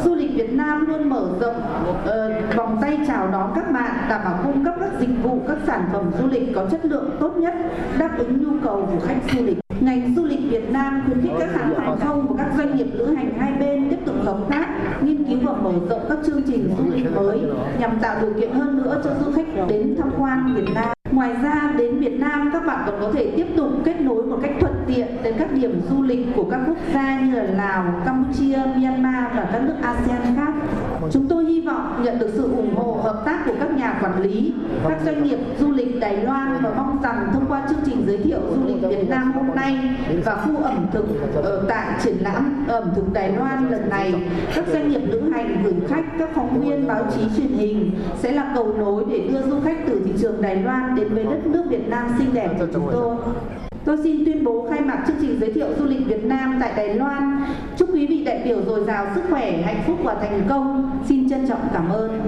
Du lịch Việt Nam luôn mở rộng uh, vòng tay chào đón các bạn, đảm bảo cung cấp các dịch vụ, các sản phẩm du lịch có chất lượng tốt nhất, đáp ứng nhu cầu của khách du lịch. Ngành du lịch Việt Nam khuyến khích các hãng hàng không và các doanh nghiệp lữ hành hai bên tiếp tục hợp tác, nghiên cứu và mở rộng các chương trình du lịch mới nhằm tạo điều kiện hơn nữa cho du khách đến tham quan Việt Nam. Ngoài ra, đến Việt Nam các bạn còn có thể tiếp tục kết nối một cách thuận tiện đến các điểm du lịch của các quốc gia như là Lào, Campuchia, Myanmar và các nước ASEAN khác. Chúng tôi hy vọng nhận được sự ủng hộ hợp tác của các nhà quản lý, các doanh nghiệp du lịch Đài Loan và mong rằng thông qua chương trình giới thiệu du lịch Việt Nam hôm nay và khu ẩm thực ở tại triển lãm ẩm thực Đài Loan lần này, các doanh nghiệp lữ hành gửi khách, các phóng viên báo chí truyền hình sẽ là cầu nối để đưa du khách từ thị trường Đài Loan đến với đất nước Việt Nam xinh đẹp của chúng tôi. Tôi xin tuyên bố khai mạc chương trình giới thiệu du lịch Việt Nam tại Đài Loan. Chúc quý vị đại biểu dồi dào sức khỏe, hạnh phúc và thành công. Xin trân trọng cảm ơn.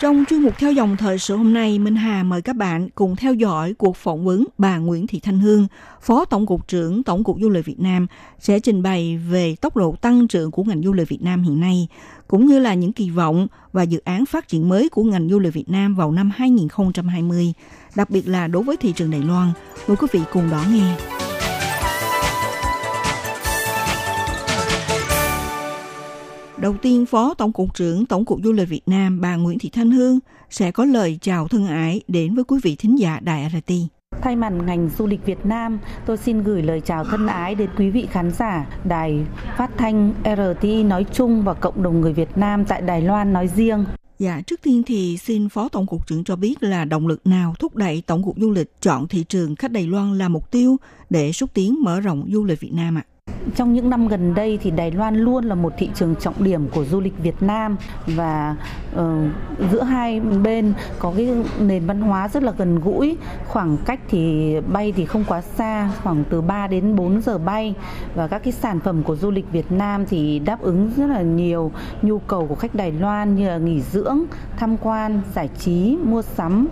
Trong chuyên mục theo dòng thời sự hôm nay, Minh Hà mời các bạn cùng theo dõi cuộc phỏng vấn bà Nguyễn Thị Thanh Hương, Phó Tổng cục trưởng Tổng cục Du lịch Việt Nam sẽ trình bày về tốc độ tăng trưởng của ngành du lịch Việt Nam hiện nay, cũng như là những kỳ vọng và dự án phát triển mới của ngành du lịch Việt Nam vào năm 2020, đặc biệt là đối với thị trường Đài Loan. Mời quý vị cùng đón nghe. Đầu tiên, Phó Tổng cục trưởng Tổng cục Du lịch Việt Nam bà Nguyễn Thị Thanh Hương sẽ có lời chào thân ái đến với quý vị thính giả Đài RT. Thay mặt ngành du lịch Việt Nam, tôi xin gửi lời chào thân ái đến quý vị khán giả Đài Phát thanh RTI nói chung và cộng đồng người Việt Nam tại Đài Loan nói riêng. Dạ, trước tiên thì xin Phó Tổng cục trưởng cho biết là động lực nào thúc đẩy Tổng cục Du lịch chọn thị trường khách Đài Loan là mục tiêu để xúc tiến mở rộng du lịch Việt Nam ạ? À? Trong những năm gần đây thì Đài Loan luôn là một thị trường trọng điểm của du lịch Việt Nam và uh, giữa hai bên có cái nền văn hóa rất là gần gũi, khoảng cách thì bay thì không quá xa, khoảng từ 3 đến 4 giờ bay. Và các cái sản phẩm của du lịch Việt Nam thì đáp ứng rất là nhiều nhu cầu của khách Đài Loan như là nghỉ dưỡng, tham quan, giải trí, mua sắm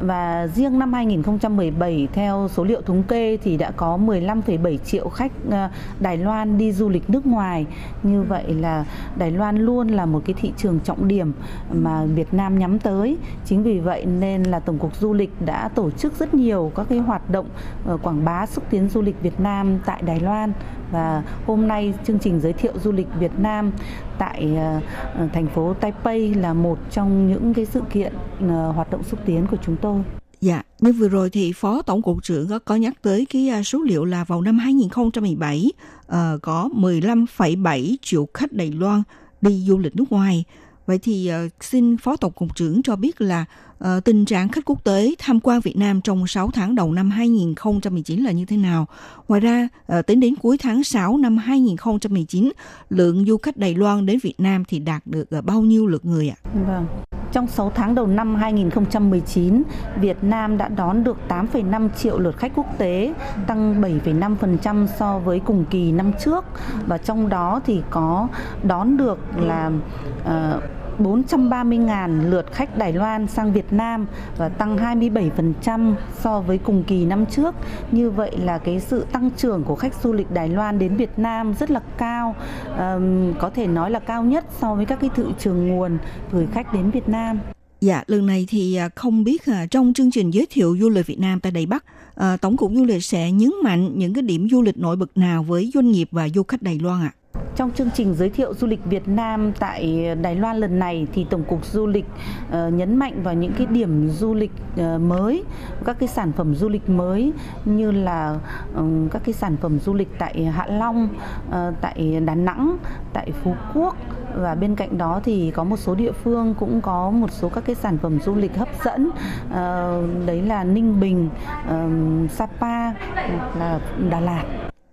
và riêng năm 2017 theo số liệu thống kê thì đã có 15,7 triệu khách ờ, Đài Loan đi du lịch nước ngoài. Như vậy là Đài Loan luôn là một cái thị trường trọng điểm mà Việt Nam nhắm tới. Chính vì vậy nên là Tổng cục Du lịch đã tổ chức rất nhiều các cái hoạt động ờ, quảng bá xúc tiến du lịch Việt Nam tại Đài Loan và hôm nay chương trình giới thiệu du lịch Việt Nam tại ờ, ờ, thành phố Taipei là một trong những cái sự kiện ờ, hoạt động xúc tiến của chúng tôi. Dạ, như vừa rồi thì Phó Tổng cục trưởng có, có nhắc tới cái à, số liệu là vào năm 2017 uh, có 15,7 triệu khách Đài Loan đi du lịch nước ngoài. Vậy thì uh, xin Phó Tổng cục trưởng cho biết là uh, tình trạng khách quốc tế tham quan Việt Nam trong 6 tháng đầu năm 2019 là như thế nào? Ngoài ra, uh, tính đến cuối tháng 6 năm 2019, lượng du khách Đài Loan đến Việt Nam thì đạt được uh, bao nhiêu lượt người ạ? Vâng. Trong 6 tháng đầu năm 2019, Việt Nam đã đón được 8,5 triệu lượt khách quốc tế, tăng 7,5% so với cùng kỳ năm trước và trong đó thì có đón được là uh, 430.000 lượt khách Đài Loan sang Việt Nam và tăng 27% so với cùng kỳ năm trước. Như vậy là cái sự tăng trưởng của khách du lịch Đài Loan đến Việt Nam rất là cao, um, có thể nói là cao nhất so với các cái thị trường nguồn gửi khách đến Việt Nam. Dạ, lần này thì à, không biết à, trong chương trình giới thiệu du lịch Việt Nam tại Đài Bắc, à, Tổng cục Du lịch sẽ nhấn mạnh những cái điểm du lịch nổi bật nào với doanh nghiệp và du khách Đài Loan ạ? À? Trong chương trình giới thiệu du lịch Việt Nam tại Đài Loan lần này thì Tổng cục Du lịch ờ, nhấn mạnh vào những cái điểm du lịch ờ, mới, các cái sản phẩm du lịch mới như là ừ, các cái sản phẩm du lịch tại Hạ Long, ờ, tại Đà Nẵng, tại Phú Quốc và bên cạnh đó thì có một số địa phương cũng có một số các cái sản phẩm du lịch hấp dẫn đấy là Ninh Bình, Sapa là Đà Lạt.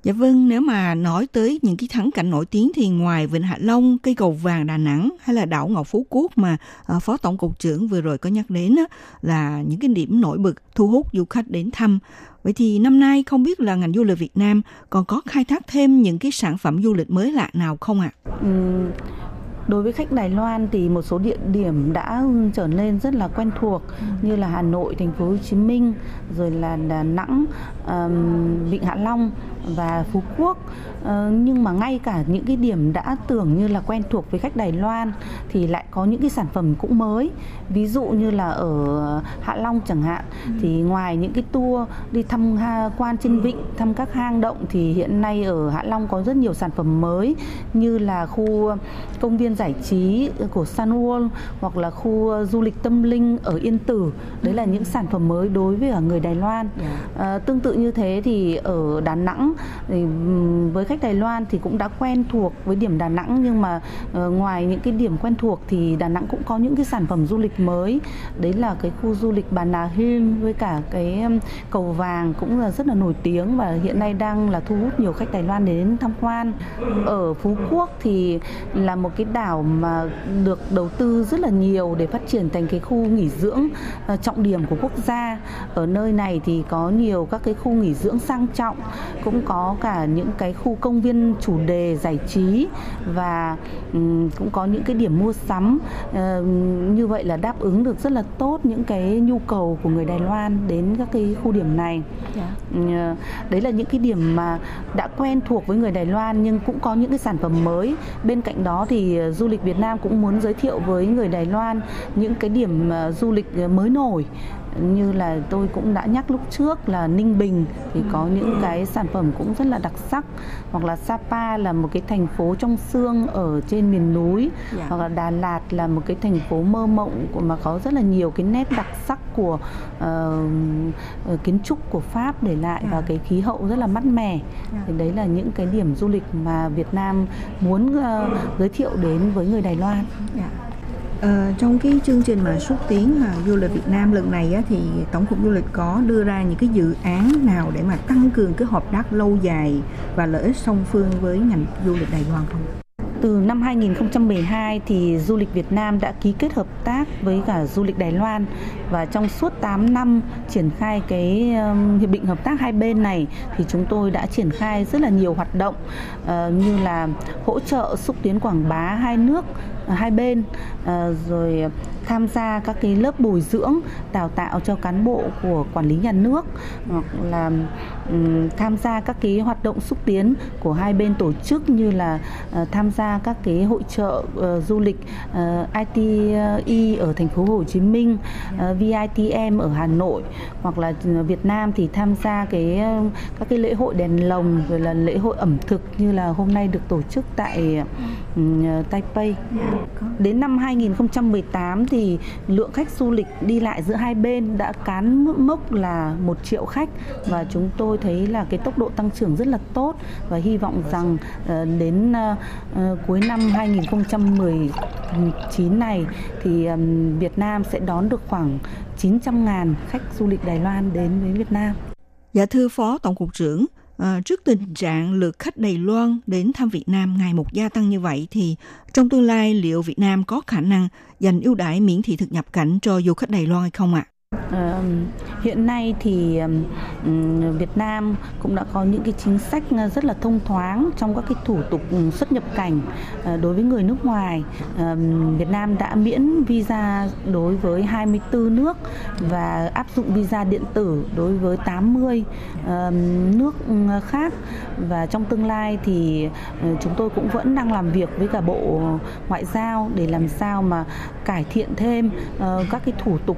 Dạ vâng, nếu mà nói tới những cái thắng cảnh nổi tiếng thì ngoài Vịnh Hạ Long, cây cầu vàng Đà Nẵng hay là đảo Ngọc Phú Quốc mà ờ, Phó Tổng cục trưởng vừa rồi có nhắc đến là những cái điểm nổi bật thu hút du khách đến thăm. Vậy thì năm nay không biết là ngành du lịch Việt Nam còn có khai thác thêm những cái sản phẩm du lịch mới lạ nào không ạ? À? Ừ đối với khách Đài Loan thì một số địa điểm đã trở nên rất là quen thuộc như là Hà Nội, Thành phố Hồ Chí Minh, rồi là Đà Nẵng, um, Vịnh Hạ Long và Phú Quốc. Uh, nhưng mà ngay cả những cái điểm đã tưởng như là quen thuộc với khách Đài Loan thì lại có những cái sản phẩm cũng mới. Ví dụ như là ở Hạ Long chẳng hạn thì ngoài những cái tour đi thăm quan trên vịnh, thăm các hang động thì hiện nay ở Hạ Long có rất nhiều sản phẩm mới như là khu công viên giải trí của Sun World hoặc là khu du lịch tâm linh ở Yên Tử đấy là những sản phẩm mới đối với người Đài Loan à, tương tự như thế thì ở Đà Nẵng với khách Đài Loan thì cũng đã quen thuộc với điểm Đà Nẵng, nhưng mà ờ, ngoài những cái điểm quen thuộc thì Đà Nẵng cũng có những cái sản phẩm du lịch mới. Đấy là cái khu du lịch Bà Nà Hills với cả cái cầu vàng cũng là rất là nổi tiếng và hiện nay đang là thu hút nhiều khách Đài Loan đến tham quan. Ở Phú Quốc thì là một cái đảo mà được đầu tư rất là nhiều để phát triển thành cái khu nghỉ dưỡng ờ, trọng điểm của quốc gia. Ở nơi này thì có nhiều các cái khu nghỉ dưỡng sang trọng, cũng có cả những cái khu công viên chủ đề giải trí và cũng có những cái điểm mua sắm uh, như vậy là đáp ứng được rất là tốt những cái nhu cầu của người Đài Loan đến các cái khu điểm này. Yeah. Dạ. Uh, đấy là những cái điểm mà đã quen thuộc với người Đài Loan nhưng cũng có những cái sản phẩm mới. Bên cạnh đó thì du lịch Việt Nam cũng muốn giới thiệu với người Đài Loan những cái điểm du lịch mới nổi như là tôi cũng đã nhắc lúc trước là Ninh Bình thì có những cái sản phẩm cũng rất là đặc sắc hoặc là Sapa là một cái thành phố trong xương ở trên miền núi yeah. Dạ. hoặc là Đà Lạt là một cái thành phố mơ mộng mà có rất là nhiều cái nét đặc sắc của uh, kiến trúc của Pháp để lại yeah. và dạ. cái khí hậu rất là mát mẻ yeah. Dạ. thì đấy là những cái điểm du lịch mà Việt Nam muốn uh, giới thiệu đến với người Đài Loan. Yeah. À, trong cái chương trình mà xúc tiến à, du lịch Việt Nam lần này á, thì tổng cục du lịch có đưa ra những cái dự án nào để mà tăng cường cái hợp tác lâu dài và lợi ích song phương với ngành du lịch Đài Loan không? Từ năm 2012 thì du lịch Việt Nam đã ký kết hợp tác với cả du lịch Đài Loan và trong suốt 8 năm triển khai cái hiệp định hợp tác hai bên này thì chúng tôi đã triển khai rất là nhiều hoạt động uh, như là hỗ trợ xúc tiến quảng bá hai nước hai bên. Ờ, rồi tham gia các cái lớp bồi dưỡng đào tạo cho cán bộ của quản lý nhà nước hoặc là tham gia các cái hoạt động xúc tiến của hai bên tổ chức như là uh, tham gia các cái hội trợ uh, du lịch uh, ITE ở thành phố Hồ Chí Minh, uh, VITM ở Hà Nội hoặc là Việt Nam thì tham gia cái các cái lễ hội đèn lồng rồi là lễ hội ẩm thực như là hôm nay được tổ chức tại Taipei. Đến năm 2018 thì lượng khách du lịch đi lại giữa hai bên đã cán mốc là một triệu khách và chúng tôi thấy là cái tốc độ tăng trưởng rất là tốt và hy vọng rằng ờ, đến ờ, ờ, cuối năm 2019 này thì Việt Nam sẽ đón được khoảng 900.000 khách du lịch Đài Loan đến với Việt Nam. Dạ thưa Phó Tổng cục trưởng, À, trước tình trạng lượt khách Đài Loan đến thăm Việt Nam ngày một gia tăng như vậy thì trong tương lai liệu Việt Nam có khả năng dành ưu đãi miễn thị thực nhập cảnh cho du khách Đài Loan hay không ạ? À? Hiện nay thì Việt Nam cũng đã có những cái chính sách ờ, rất là thông thoáng trong các cái thủ tục xuất nhập cảnh ờ, đối với người nước ngoài. Việt Nam đã miễn visa đối với 24 nước và áp dụng visa điện tử đối với 80 nước khác và trong tương lai thì ờ, chúng tôi cũng vẫn đang làm việc với cả Bộ Ngoại giao để làm sao mà cải thiện thêm các cái thủ tục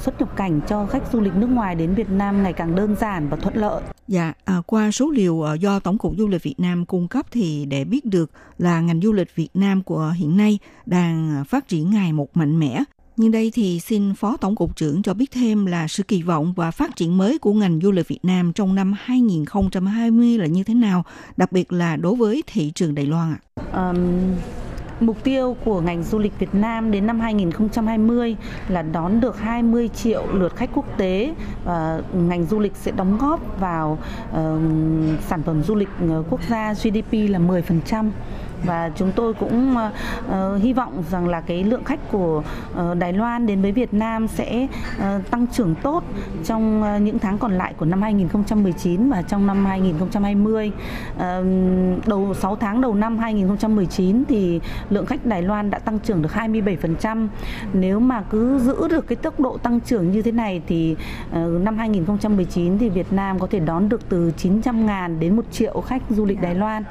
xuất nhập cảnh cho khách du lịch nước ngoài đến Việt Nam ngày càng đơn giản và thuận lợi. Dạ, à, qua số liệu ờ, do Tổng cục Du lịch Việt Nam cung cấp thì để biết được là ngành du lịch Việt Nam của hiện nay đang phát triển ngày một mạnh mẽ. Nhưng đây thì xin Phó Tổng cục trưởng cho biết thêm là sự kỳ vọng và phát triển mới của ngành du lịch Việt Nam trong năm 2020 là như thế nào, đặc biệt là đối với thị trường Đài Loan ạ? Um, Mục tiêu của ngành du lịch Việt Nam đến năm 2020 là đón được 20 triệu lượt khách quốc tế. Và ngành du lịch sẽ đóng góp vào uh, sản phẩm du lịch ờ, quốc gia GDP là 10% và chúng tôi cũng uh, hy vọng rằng là cái lượng khách của uh, Đài Loan đến với Việt Nam sẽ uh, tăng trưởng tốt trong uh, những tháng còn lại của năm 2019 và trong năm 2020. Uh, đầu 6 tháng đầu năm 2019 thì lượng khách Đài Loan đã tăng trưởng được 27%. Nếu mà cứ giữ được cái tốc độ tăng trưởng như thế này thì uh, năm 2019 thì Việt Nam có thể đón được từ 900 ngàn đến 1 triệu khách du lịch Đài Loan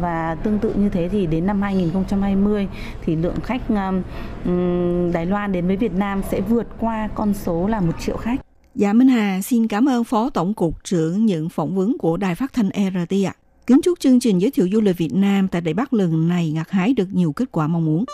và tương tự như thế thì đến năm 2020 thì lượng khách um, um, Đài Loan đến với Việt Nam sẽ vượt qua con số là 1 triệu khách. Dạ Minh Hà xin cảm ơn Phó Tổng cục trưởng những phỏng vấn của Đài Phát thanh RT ạ. Kính chúc chương trình giới thiệu du lịch Việt Nam tại Đài Bắc lần này gặt hái được nhiều kết quả mong muốn.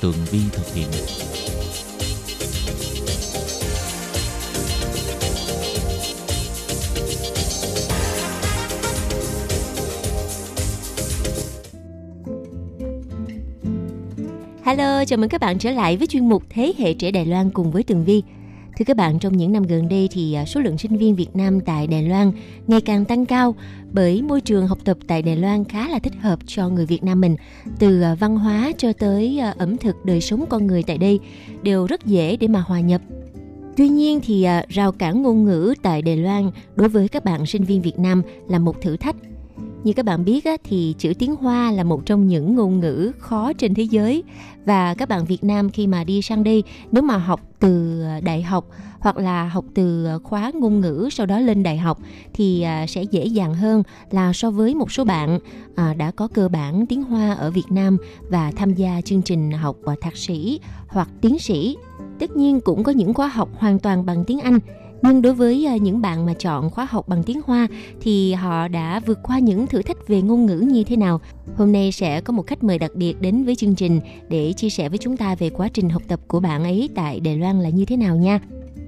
Tường Vi thực hiện. Hello, chào mừng các bạn trở lại với chuyên mục Thế hệ trẻ Đài Loan cùng với Tường Vi. Thưa các bạn, trong những năm gần đây thì à, số lượng sinh viên Việt Nam tại Đài Loan ngày càng tăng cao bởi môi trường học tập tại Đài Loan khá là thích hợp cho người Việt Nam mình. Từ à, văn hóa cho tới à, ẩm thực đời sống con người tại đây đều rất dễ để mà hòa nhập. Tuy nhiên thì rào cản ngôn ngữ tại Đài Loan đối với các bạn sinh viên Việt Nam là một thử thách như các bạn biết á, thì chữ tiếng Hoa là một trong những ngôn ngữ khó trên thế giới và các bạn Việt Nam khi mà đi sang đây nếu mà học từ à, đại học hoặc là học từ à, khóa ngôn ngữ sau đó lên đại học thì à, sẽ dễ dàng hơn là so với một số bạn đã có cơ bản tiếng Hoa ở Việt Nam và tham gia chương trình học thạc sĩ hoặc tiến sĩ. Tất nhiên cũng có những khóa học hoàn toàn bằng tiếng Anh nhưng đối với ờ, những bạn mà chọn khóa học bằng tiếng Hoa thì họ đã vượt qua những thử thách về ngôn ngữ như thế nào? Hôm nay sẽ có một khách mời đặc biệt đến với chương trình để chia sẻ với chúng ta về quá trình học tập của bạn ấy tại Đài Loan là như thế nào nha.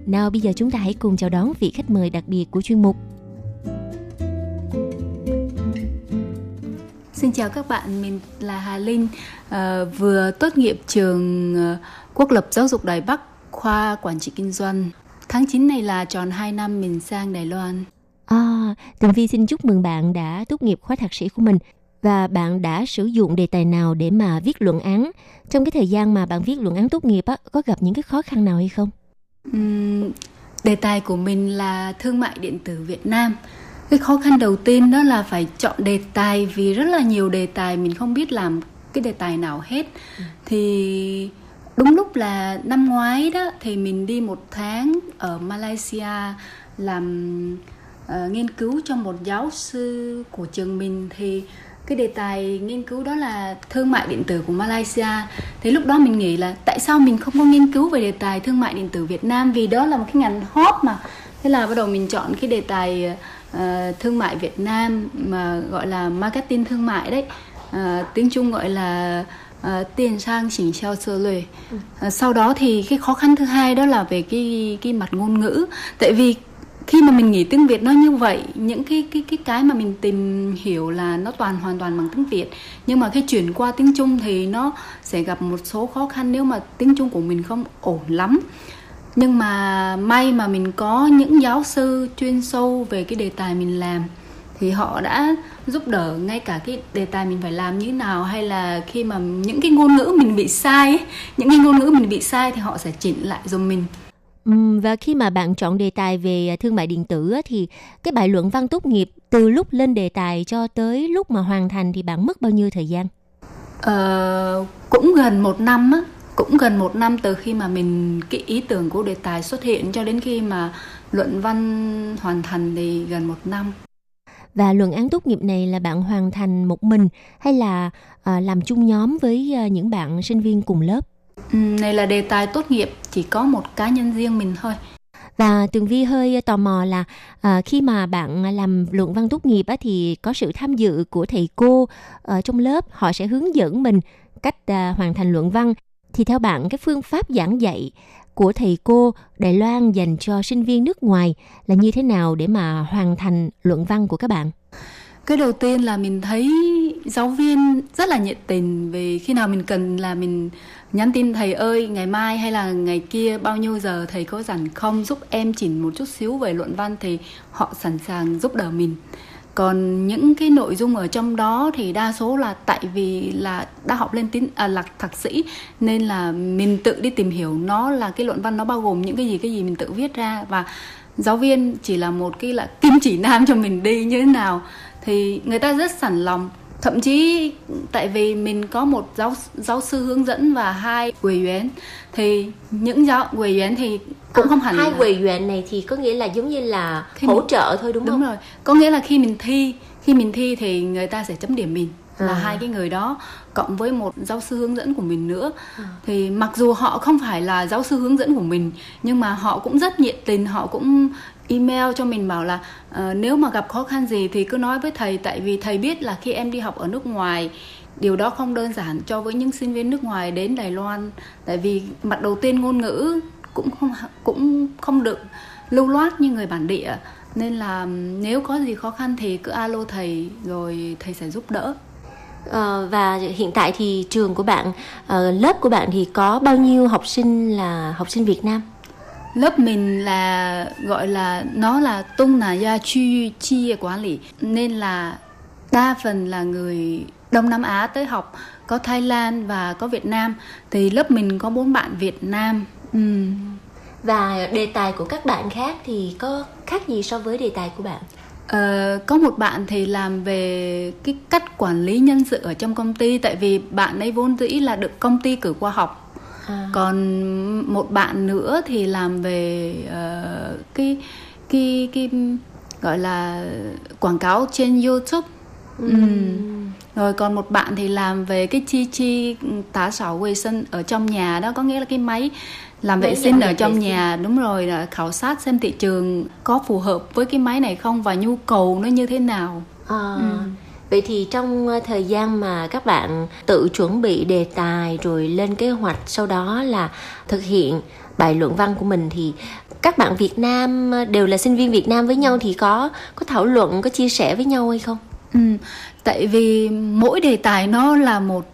Nào bây giờ chúng ta hãy cùng chào đón vị khách mời đặc biệt của chuyên mục. Xin chào các bạn, mình là Hà Linh, à, vừa tốt nghiệp trường ờ, Quốc lập Giáo dục Đài Bắc, khoa Quản trị Kinh doanh. Tháng 9 này là tròn 2 năm mình sang Đài Loan. À, Tường Vi xin chúc mừng bạn đã tốt nghiệp khóa thạc sĩ của mình và bạn đã sử dụng đề tài nào để mà viết luận án. Trong cái thời gian mà bạn viết luận án tốt nghiệp á, có gặp những cái khó khăn nào hay không? Uhm, đề tài của mình là thương mại điện tử Việt Nam. Cái khó khăn đầu tiên đó là phải chọn đề tài vì rất là nhiều đề tài mình không biết làm cái đề tài nào hết. Ừ. Thì đúng lúc là năm ngoái đó thì mình đi một tháng ở Malaysia làm uh, nghiên cứu cho một giáo sư của trường mình. Thì cái đề tài nghiên cứu đó là thương mại điện tử của Malaysia. Thì lúc đó mình nghĩ là tại sao mình không có nghiên cứu về đề tài thương mại điện tử Việt Nam? Vì đó là một cái ngành hot mà. Thế là bắt đầu mình chọn cái đề tài uh, thương mại Việt Nam mà gọi là marketing thương mại đấy. Uh, tiếng Trung gọi là uh, tiền sang xỉn xeo sơ lệ. Uh, sau đó thì cái khó khăn thứ hai đó là về cái cái mặt ngôn ngữ. Tại vì khi mà mình nghĩ tiếng Việt nó như vậy những cái cái cái cái mà mình tìm hiểu là nó toàn hoàn toàn bằng tiếng Việt. Nhưng mà khi chuyển qua tiếng Trung thì nó sẽ gặp một số khó khăn nếu mà tiếng Trung của mình không ổn lắm. Nhưng mà may mà mình có những giáo sư chuyên sâu về cái đề tài mình làm thì họ đã giúp đỡ ngay cả cái đề tài mình phải làm như nào hay là khi mà những cái ngôn ngữ mình bị sai ấy, những cái ngôn ngữ mình bị sai thì họ sẽ chỉnh lại giùm mình và khi mà bạn chọn đề tài về thương mại điện tử thì cái bài luận văn tốt nghiệp từ lúc lên đề tài cho tới lúc mà hoàn thành thì bạn mất bao nhiêu thời gian? Ờ, cũng gần một năm á, cũng gần một năm từ khi mà mình cái ý tưởng của đề tài xuất hiện cho đến khi mà luận văn hoàn thành thì gần một năm. Và luận án tốt nghiệp này là bạn hoàn thành một mình hay là à, làm chung nhóm với à, những bạn sinh viên cùng lớp? Ừ, này là đề tài tốt nghiệp chỉ có một cá nhân riêng mình thôi và tường vi hơi tò mò là à, khi mà bạn làm luận văn tốt nghiệp á, thì có sự tham dự của thầy cô ở trong lớp họ sẽ hướng dẫn mình cách à, hoàn thành luận văn thì theo bạn cái phương pháp giảng dạy của thầy cô Đài Loan dành cho sinh viên nước ngoài là như thế nào để mà hoàn thành luận văn của các bạn? cái đầu tiên là mình thấy giáo viên rất là nhiệt tình vì khi nào mình cần là mình nhắn tin, thầy ơi, ngày mai hay là ngày kia bao nhiêu giờ thầy có rảnh không? Giúp em chỉnh một chút xíu về luận văn. Thì họ sẵn sàng giúp đỡ mình còn những cái nội dung ở trong đó thì đa số là tại vì là đã học lên tín à, là thạc sĩ nên là mình tự đi tìm hiểu nó là cái luận văn nó bao gồm những cái gì cái gì mình tự viết ra. Và giáo viên chỉ là một cái là kim chỉ nam cho mình đi như thế nào. Thì người ta rất sẵn lòng. Thậm chí tại vì mình có một giáo giáo sư hướng dẫn và hai quầy yến thì những giáo quầy yến thì cũng không hẳn hai quầy duyện này thì có nghĩa là giống như là Khi hỗ mình- trợ thôi đúng, đúng không? rồi. Có nghĩa là khi mình thi khi mình thi thì người ta sẽ chấm điểm mình. Là À. hai cái người đó cộng với một giáo sư hướng dẫn của mình nữa. À. thì mặc dù họ không phải là giáo sư hướng dẫn của mình nhưng mà họ cũng rất nhiệt tình họ cũng email cho mình bảo là ờ, nếu mà gặp khó khăn gì thì cứ nói với thầy tại vì thầy biết là khi em đi học ở nước ngoài điều đó không đơn giản cho với những sinh viên nước ngoài đến Đài Loan. Tại vì mặt đầu tiên ngôn ngữ cũng không cũng không được lưu loát như người bản địa. Nên là nếu có gì khó khăn thì cứ alo thầy rồi thầy sẽ giúp đỡ. Ờ, và hiện tại thì trường của bạn ờ, lớp của bạn thì có bao nhiêu học sinh là học sinh Việt Nam? Lớp mình là gọi là nó là tung là gia chi chi quản lý nên là đa phần là người Đông Nam Á tới học có Thái Lan và có Việt Nam. Thì lớp mình có bốn bạn Việt Nam ừ. và đề tài của các bạn khác thì có khác gì so với đề tài của bạn Ờ, có một bạn thì làm về cái cách quản lý nhân sự ở trong công ty tại vì bạn ấy vốn dĩ là được công ty cử qua học À. còn một bạn nữa thì làm về ờ, cái cái cái gọi là quảng cáo trên YouTube Ừm. rồi còn một bạn thì làm về cái chi chi tá xảo vệ sinh ở trong nhà đó có nghĩa là cái máy làm vệ sinh ở trong nhà đúng rồi là khảo sát xem thị trường có phù hợp với cái máy này không và nhu cầu nó như thế nào À, Ừ. Vậy thì trong ờ, thời gian mà các bạn tự chuẩn bị đề tài rồi lên kế hoạch sau đó là thực hiện bài luận văn của mình thì các bạn Việt Nam ờ, đều là sinh viên Việt Nam với nhau thì có có thảo luận có chia sẻ với nhau hay không? Ừ, tại vì mỗi đề tài nó là một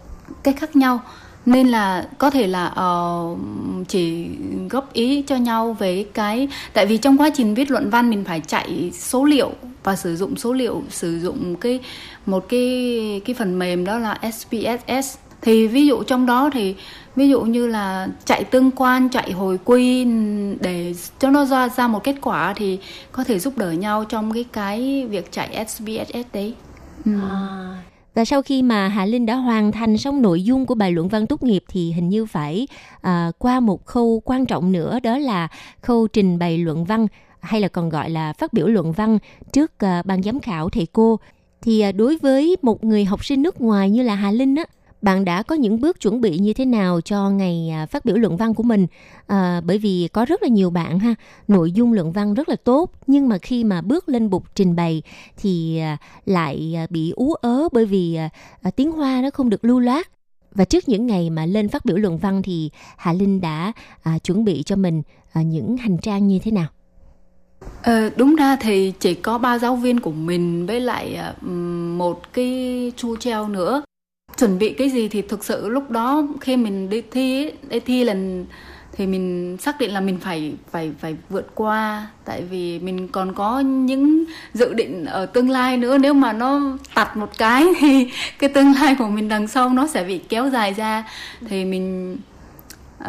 cái khác nhau nên là có thể là uh, chỉ góp ý cho nhau về cái tại vì trong quá trình viết luận văn mình phải chạy số liệu và sử dụng số liệu sử dụng cái một cái cái phần mềm đó là SPSS thì ví dụ trong đó thì ví dụ như là chạy tương quan chạy hồi quy để cho nó ra ra một kết quả thì có thể giúp đỡ nhau trong cái cái việc chạy SPSS đấy. Ừ. À, và sau khi mà Hạ Linh đã hoàn thành xong nội dung của bài luận văn tốt nghiệp thì hình như phải à, qua một khâu quan trọng nữa đó là khâu trình bày luận văn hay là còn gọi là phát biểu luận văn trước à, ban giám khảo thầy cô. Thì à, đối với một người học sinh nước ngoài như là Hà Linh á, bạn đã có những bước chuẩn bị như thế nào cho ngày à, phát biểu luận văn của mình? À, bởi vì có rất là nhiều bạn ha, nội dung luận văn rất là tốt nhưng mà khi mà bước lên bục trình bày thì à, lại à, bị ú ớ bởi vì à, tiếng Hoa nó không được lưu loát. Và trước những ngày mà lên phát biểu luận văn thì Hạ Linh đã à, chuẩn bị cho mình à, những hành trang như thế nào? Ờ, đúng ra thì chỉ có ba giáo viên của mình với lại một cái chu treo nữa chuẩn bị cái gì thì thực sự lúc đó khi mình đi thi ấy, đi thi lần thì mình xác định là mình phải phải phải vượt qua. Tại vì mình còn có những dự định ở tương lai nữa. Nếu mà nó tặt một cái thì cái tương lai của mình đằng sau nó sẽ bị kéo dài ra. Thì mình uh,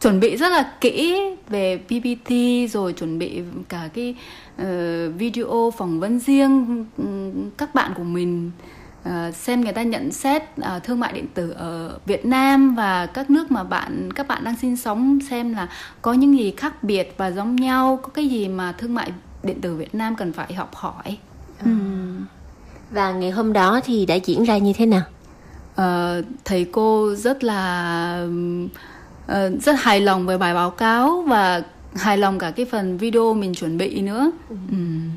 chuẩn bị rất là kỹ về PPT rồi chuẩn bị cả cái uh, video phỏng vấn riêng ừ, các bạn của mình ờ, xem người ta nhận xét ờ, thương mại điện tử ở Việt Nam và các nước mà bạn các bạn đang sinh sống xem là có những gì khác biệt và giống nhau có cái gì mà thương mại điện tử Việt Nam cần phải học hỏi. Ừm. Và ngày hôm đó thì đã diễn ra như thế nào? Ờ, thầy cô rất là rất hài lòng với bài báo cáo và hài lòng cả cái phần video mình chuẩn bị nữa. Ừm.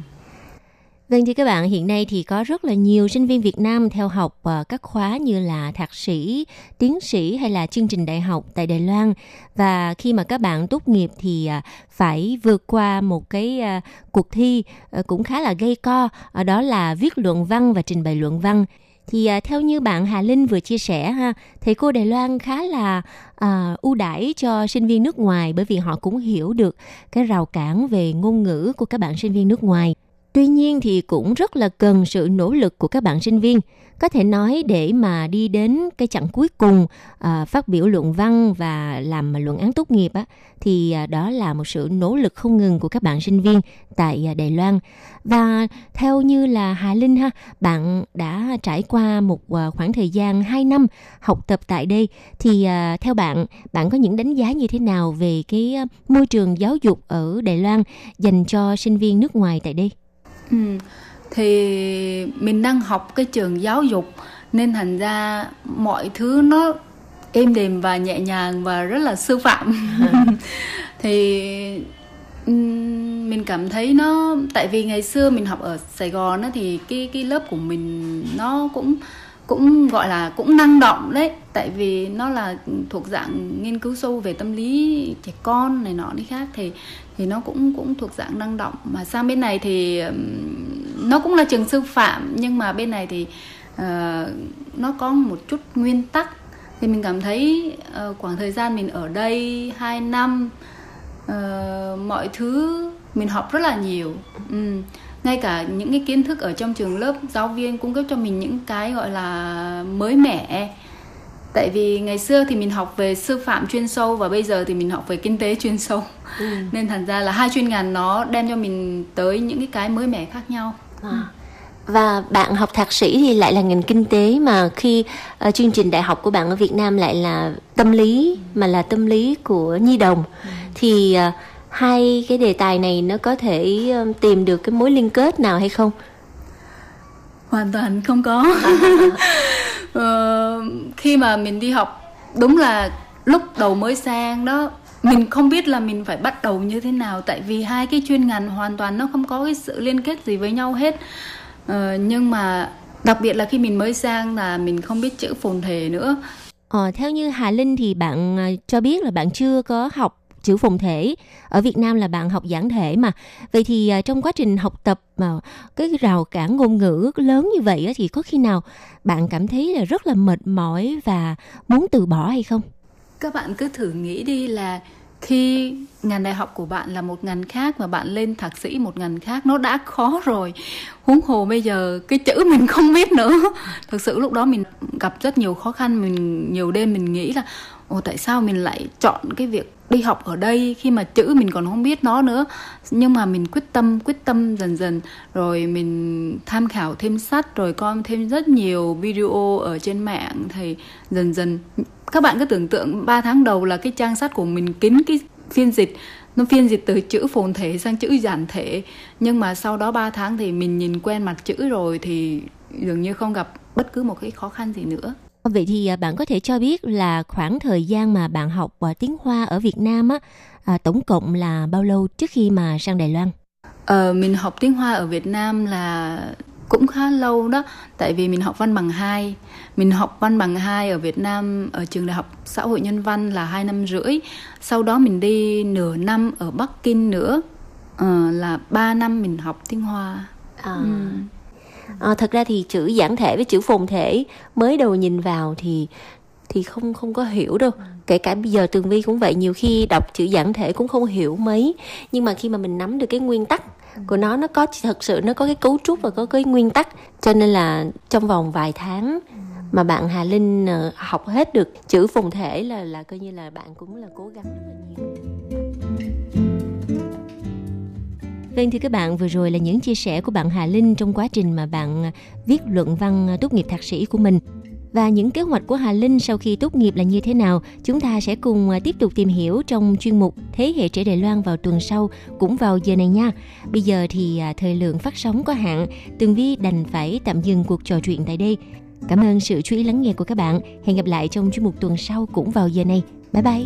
Vâng thưa các bạn, hiện nay thì có rất là nhiều sinh viên Việt Nam theo học ờ, các khóa như là thạc sĩ, tiến sĩ hay là chương trình đại học tại Đài Loan. Và khi mà các bạn tốt nghiệp thì ờ, phải vượt qua một cái ờ, cuộc thi cũng khá là gây co, đó là viết luận văn và trình bày luận văn. Thì theo như bạn Hà Linh vừa chia sẻ ha, thầy cô Đài Loan khá là à, ưu đãi cho sinh viên nước ngoài bởi vì họ cũng hiểu được cái rào cản về ngôn ngữ của các bạn sinh viên nước ngoài tuy nhiên thì cũng rất là cần sự nỗ lực của các bạn sinh viên có thể nói để mà đi đến cái chặng cuối cùng à, phát biểu luận văn và làm luận án tốt nghiệp á thì à, đó là một sự nỗ lực không ngừng của các bạn sinh viên tại à, Đài Loan và theo như là Hà Linh ha bạn đã trải qua một à, khoảng thời gian 2 năm học tập tại đây thì à, theo bạn bạn có những đánh giá như thế nào về cái à, môi trường giáo dục ở Đài Loan dành cho sinh viên nước ngoài tại đây? Ừ. Thì mình đang học cái trường giáo dục nên thành ra mọi thứ nó êm đềm và nhẹ nhàng và rất là sư phạm. thì mình cảm thấy nó tại vì ngày xưa mình học ở Sài Gòn á, thì cái cái lớp của mình nó cũng cũng gọi là cũng năng động đấy tại vì nó là thuộc dạng nghiên cứu sâu về tâm lý trẻ con này nọ đi khác thì thì nó cũng cũng thuộc dạng năng động. Mà sang bên này thì nó cũng là trường sư phạm nhưng mà bên này thì uh, nó có một chút nguyên tắc. Thì mình cảm thấy uh, khoảng thời gian mình ở đây 2 năm uh, mọi thứ mình học rất là nhiều. Um, ngay cả những cái kiến thức ở trong trường lớp giáo viên cung cấp cho mình những cái gọi là mới mẻ tại vì ngày xưa thì mình học về sư phạm chuyên sâu và bây giờ thì mình học về kinh tế chuyên sâu. Nên thành ra là hai chuyên ngành nó đem cho mình tới những cái cái mới mẻ khác nhau. À. Và bạn học thạc sĩ thì lại là ngành kinh tế mà khi ờ, chương trình đại học của bạn ở Việt Nam lại là tâm lý mà là tâm lý của nhi đồng. Thì ờ, hai cái đề tài này nó có thể ờ, tìm được cái mối liên kết nào hay không? hoàn toàn không có. Ờ, khi mà mình đi học đúng là lúc đầu mới sang đó mình không biết là mình phải bắt đầu như thế nào. Tại vì hai cái chuyên ngành hoàn toàn nó không có cái sự liên kết gì với nhau hết. Ờ, nhưng mà đặc biệt là khi mình mới sang là mình không biết chữ phồn thể nữa. Ờ, theo như Hà Linh thì bạn à, cho biết là bạn chưa có học chữ phồn thể. Ở Việt Nam là bạn học giản thể mà. Vậy thì à, trong quá trình học tập mà cái rào cản ngôn ngữ lớn như vậy thì có khi nào bạn cảm thấy là rất là mệt mỏi và muốn từ bỏ hay không? các bạn cứ thử nghĩ đi là khi ngành đại học của bạn là một ngành khác và bạn lên thạc sĩ một ngành khác, nó đã khó rồi. Huống hồ bây giờ cái chữ mình không biết nữa. Thực sự lúc đó mình gặp rất nhiều khó khăn, mình nhiều đêm mình nghĩ là, ồ, tại sao mình lại chọn cái việc đi học ở đây khi mà chữ mình còn không biết nó nữa. Nhưng mà mình quyết tâm quyết tâm dần dần. Rồi mình tham khảo thêm sách, rồi coi thêm rất nhiều video ở trên mạng. Thì dần dần, các bạn cứ tưởng tượng 3 tháng đầu là cái trang sách của mình kín cái phiên dịch. Nó phiên dịch từ chữ phồn thể sang chữ giản thể. Nhưng mà sau đó 3 tháng thì mình nhìn quen mặt chữ rồi thì dường như không gặp bất cứ một cái khó khăn gì nữa. Vậy thì à, bạn có thể cho biết là khoảng thời gian mà bạn học à, tiếng Hoa ở Việt Nam á à, tổng cộng là bao lâu trước khi mà sang Đài Loan? Ờ, mình học tiếng Hoa ở Việt Nam là cũng khá lâu đó tại vì mình học văn bằng 2 mình học văn bằng 2 ở Việt Nam ở trường đại học xã hội nhân văn là hai năm rưỡi. Sau đó mình đi nửa năm ở Bắc Kinh nữa. Ờ, là 3 năm mình học tiếng Hoa. À, Ừ. à, thật ra thì chữ giản thể với chữ phồn thể mới đầu nhìn vào thì thì không không có hiểu đâu. Kể cả bây giờ tường vi cũng vậy nhiều khi đọc chữ giản thể cũng không hiểu mấy. Nhưng mà khi mà mình nắm được cái nguyên tắc của nó nó có thật sự nó có cái cấu trúc và có cái nguyên tắc. Cho nên là trong vòng vài tháng mà bạn Hà Linh ờ, học hết được chữ phồn thể là là coi như là bạn cũng là cố gắng rất là nhiều Vâng thưa các bạn, vừa rồi là những chia sẻ của bạn Hà Linh trong quá trình mà bạn à, viết luận văn à, tốt nghiệp thạc sĩ của mình. Và những kế hoạch của Hà Linh sau khi tốt nghiệp là như thế nào, chúng ta sẽ cùng à, tiếp tục tìm hiểu trong chuyên mục Thế hệ trẻ Đài Loan vào tuần sau, cũng vào giờ này nha. Bây giờ thì thời lượng phát sóng có hạn, Tường Vi đành phải tạm dừng cuộc trò chuyện tại đây. Cảm ơn sự chú ý lắng nghe của các bạn. Hẹn gặp lại trong chuyên mục tuần sau cũng vào giờ này. Bye bye!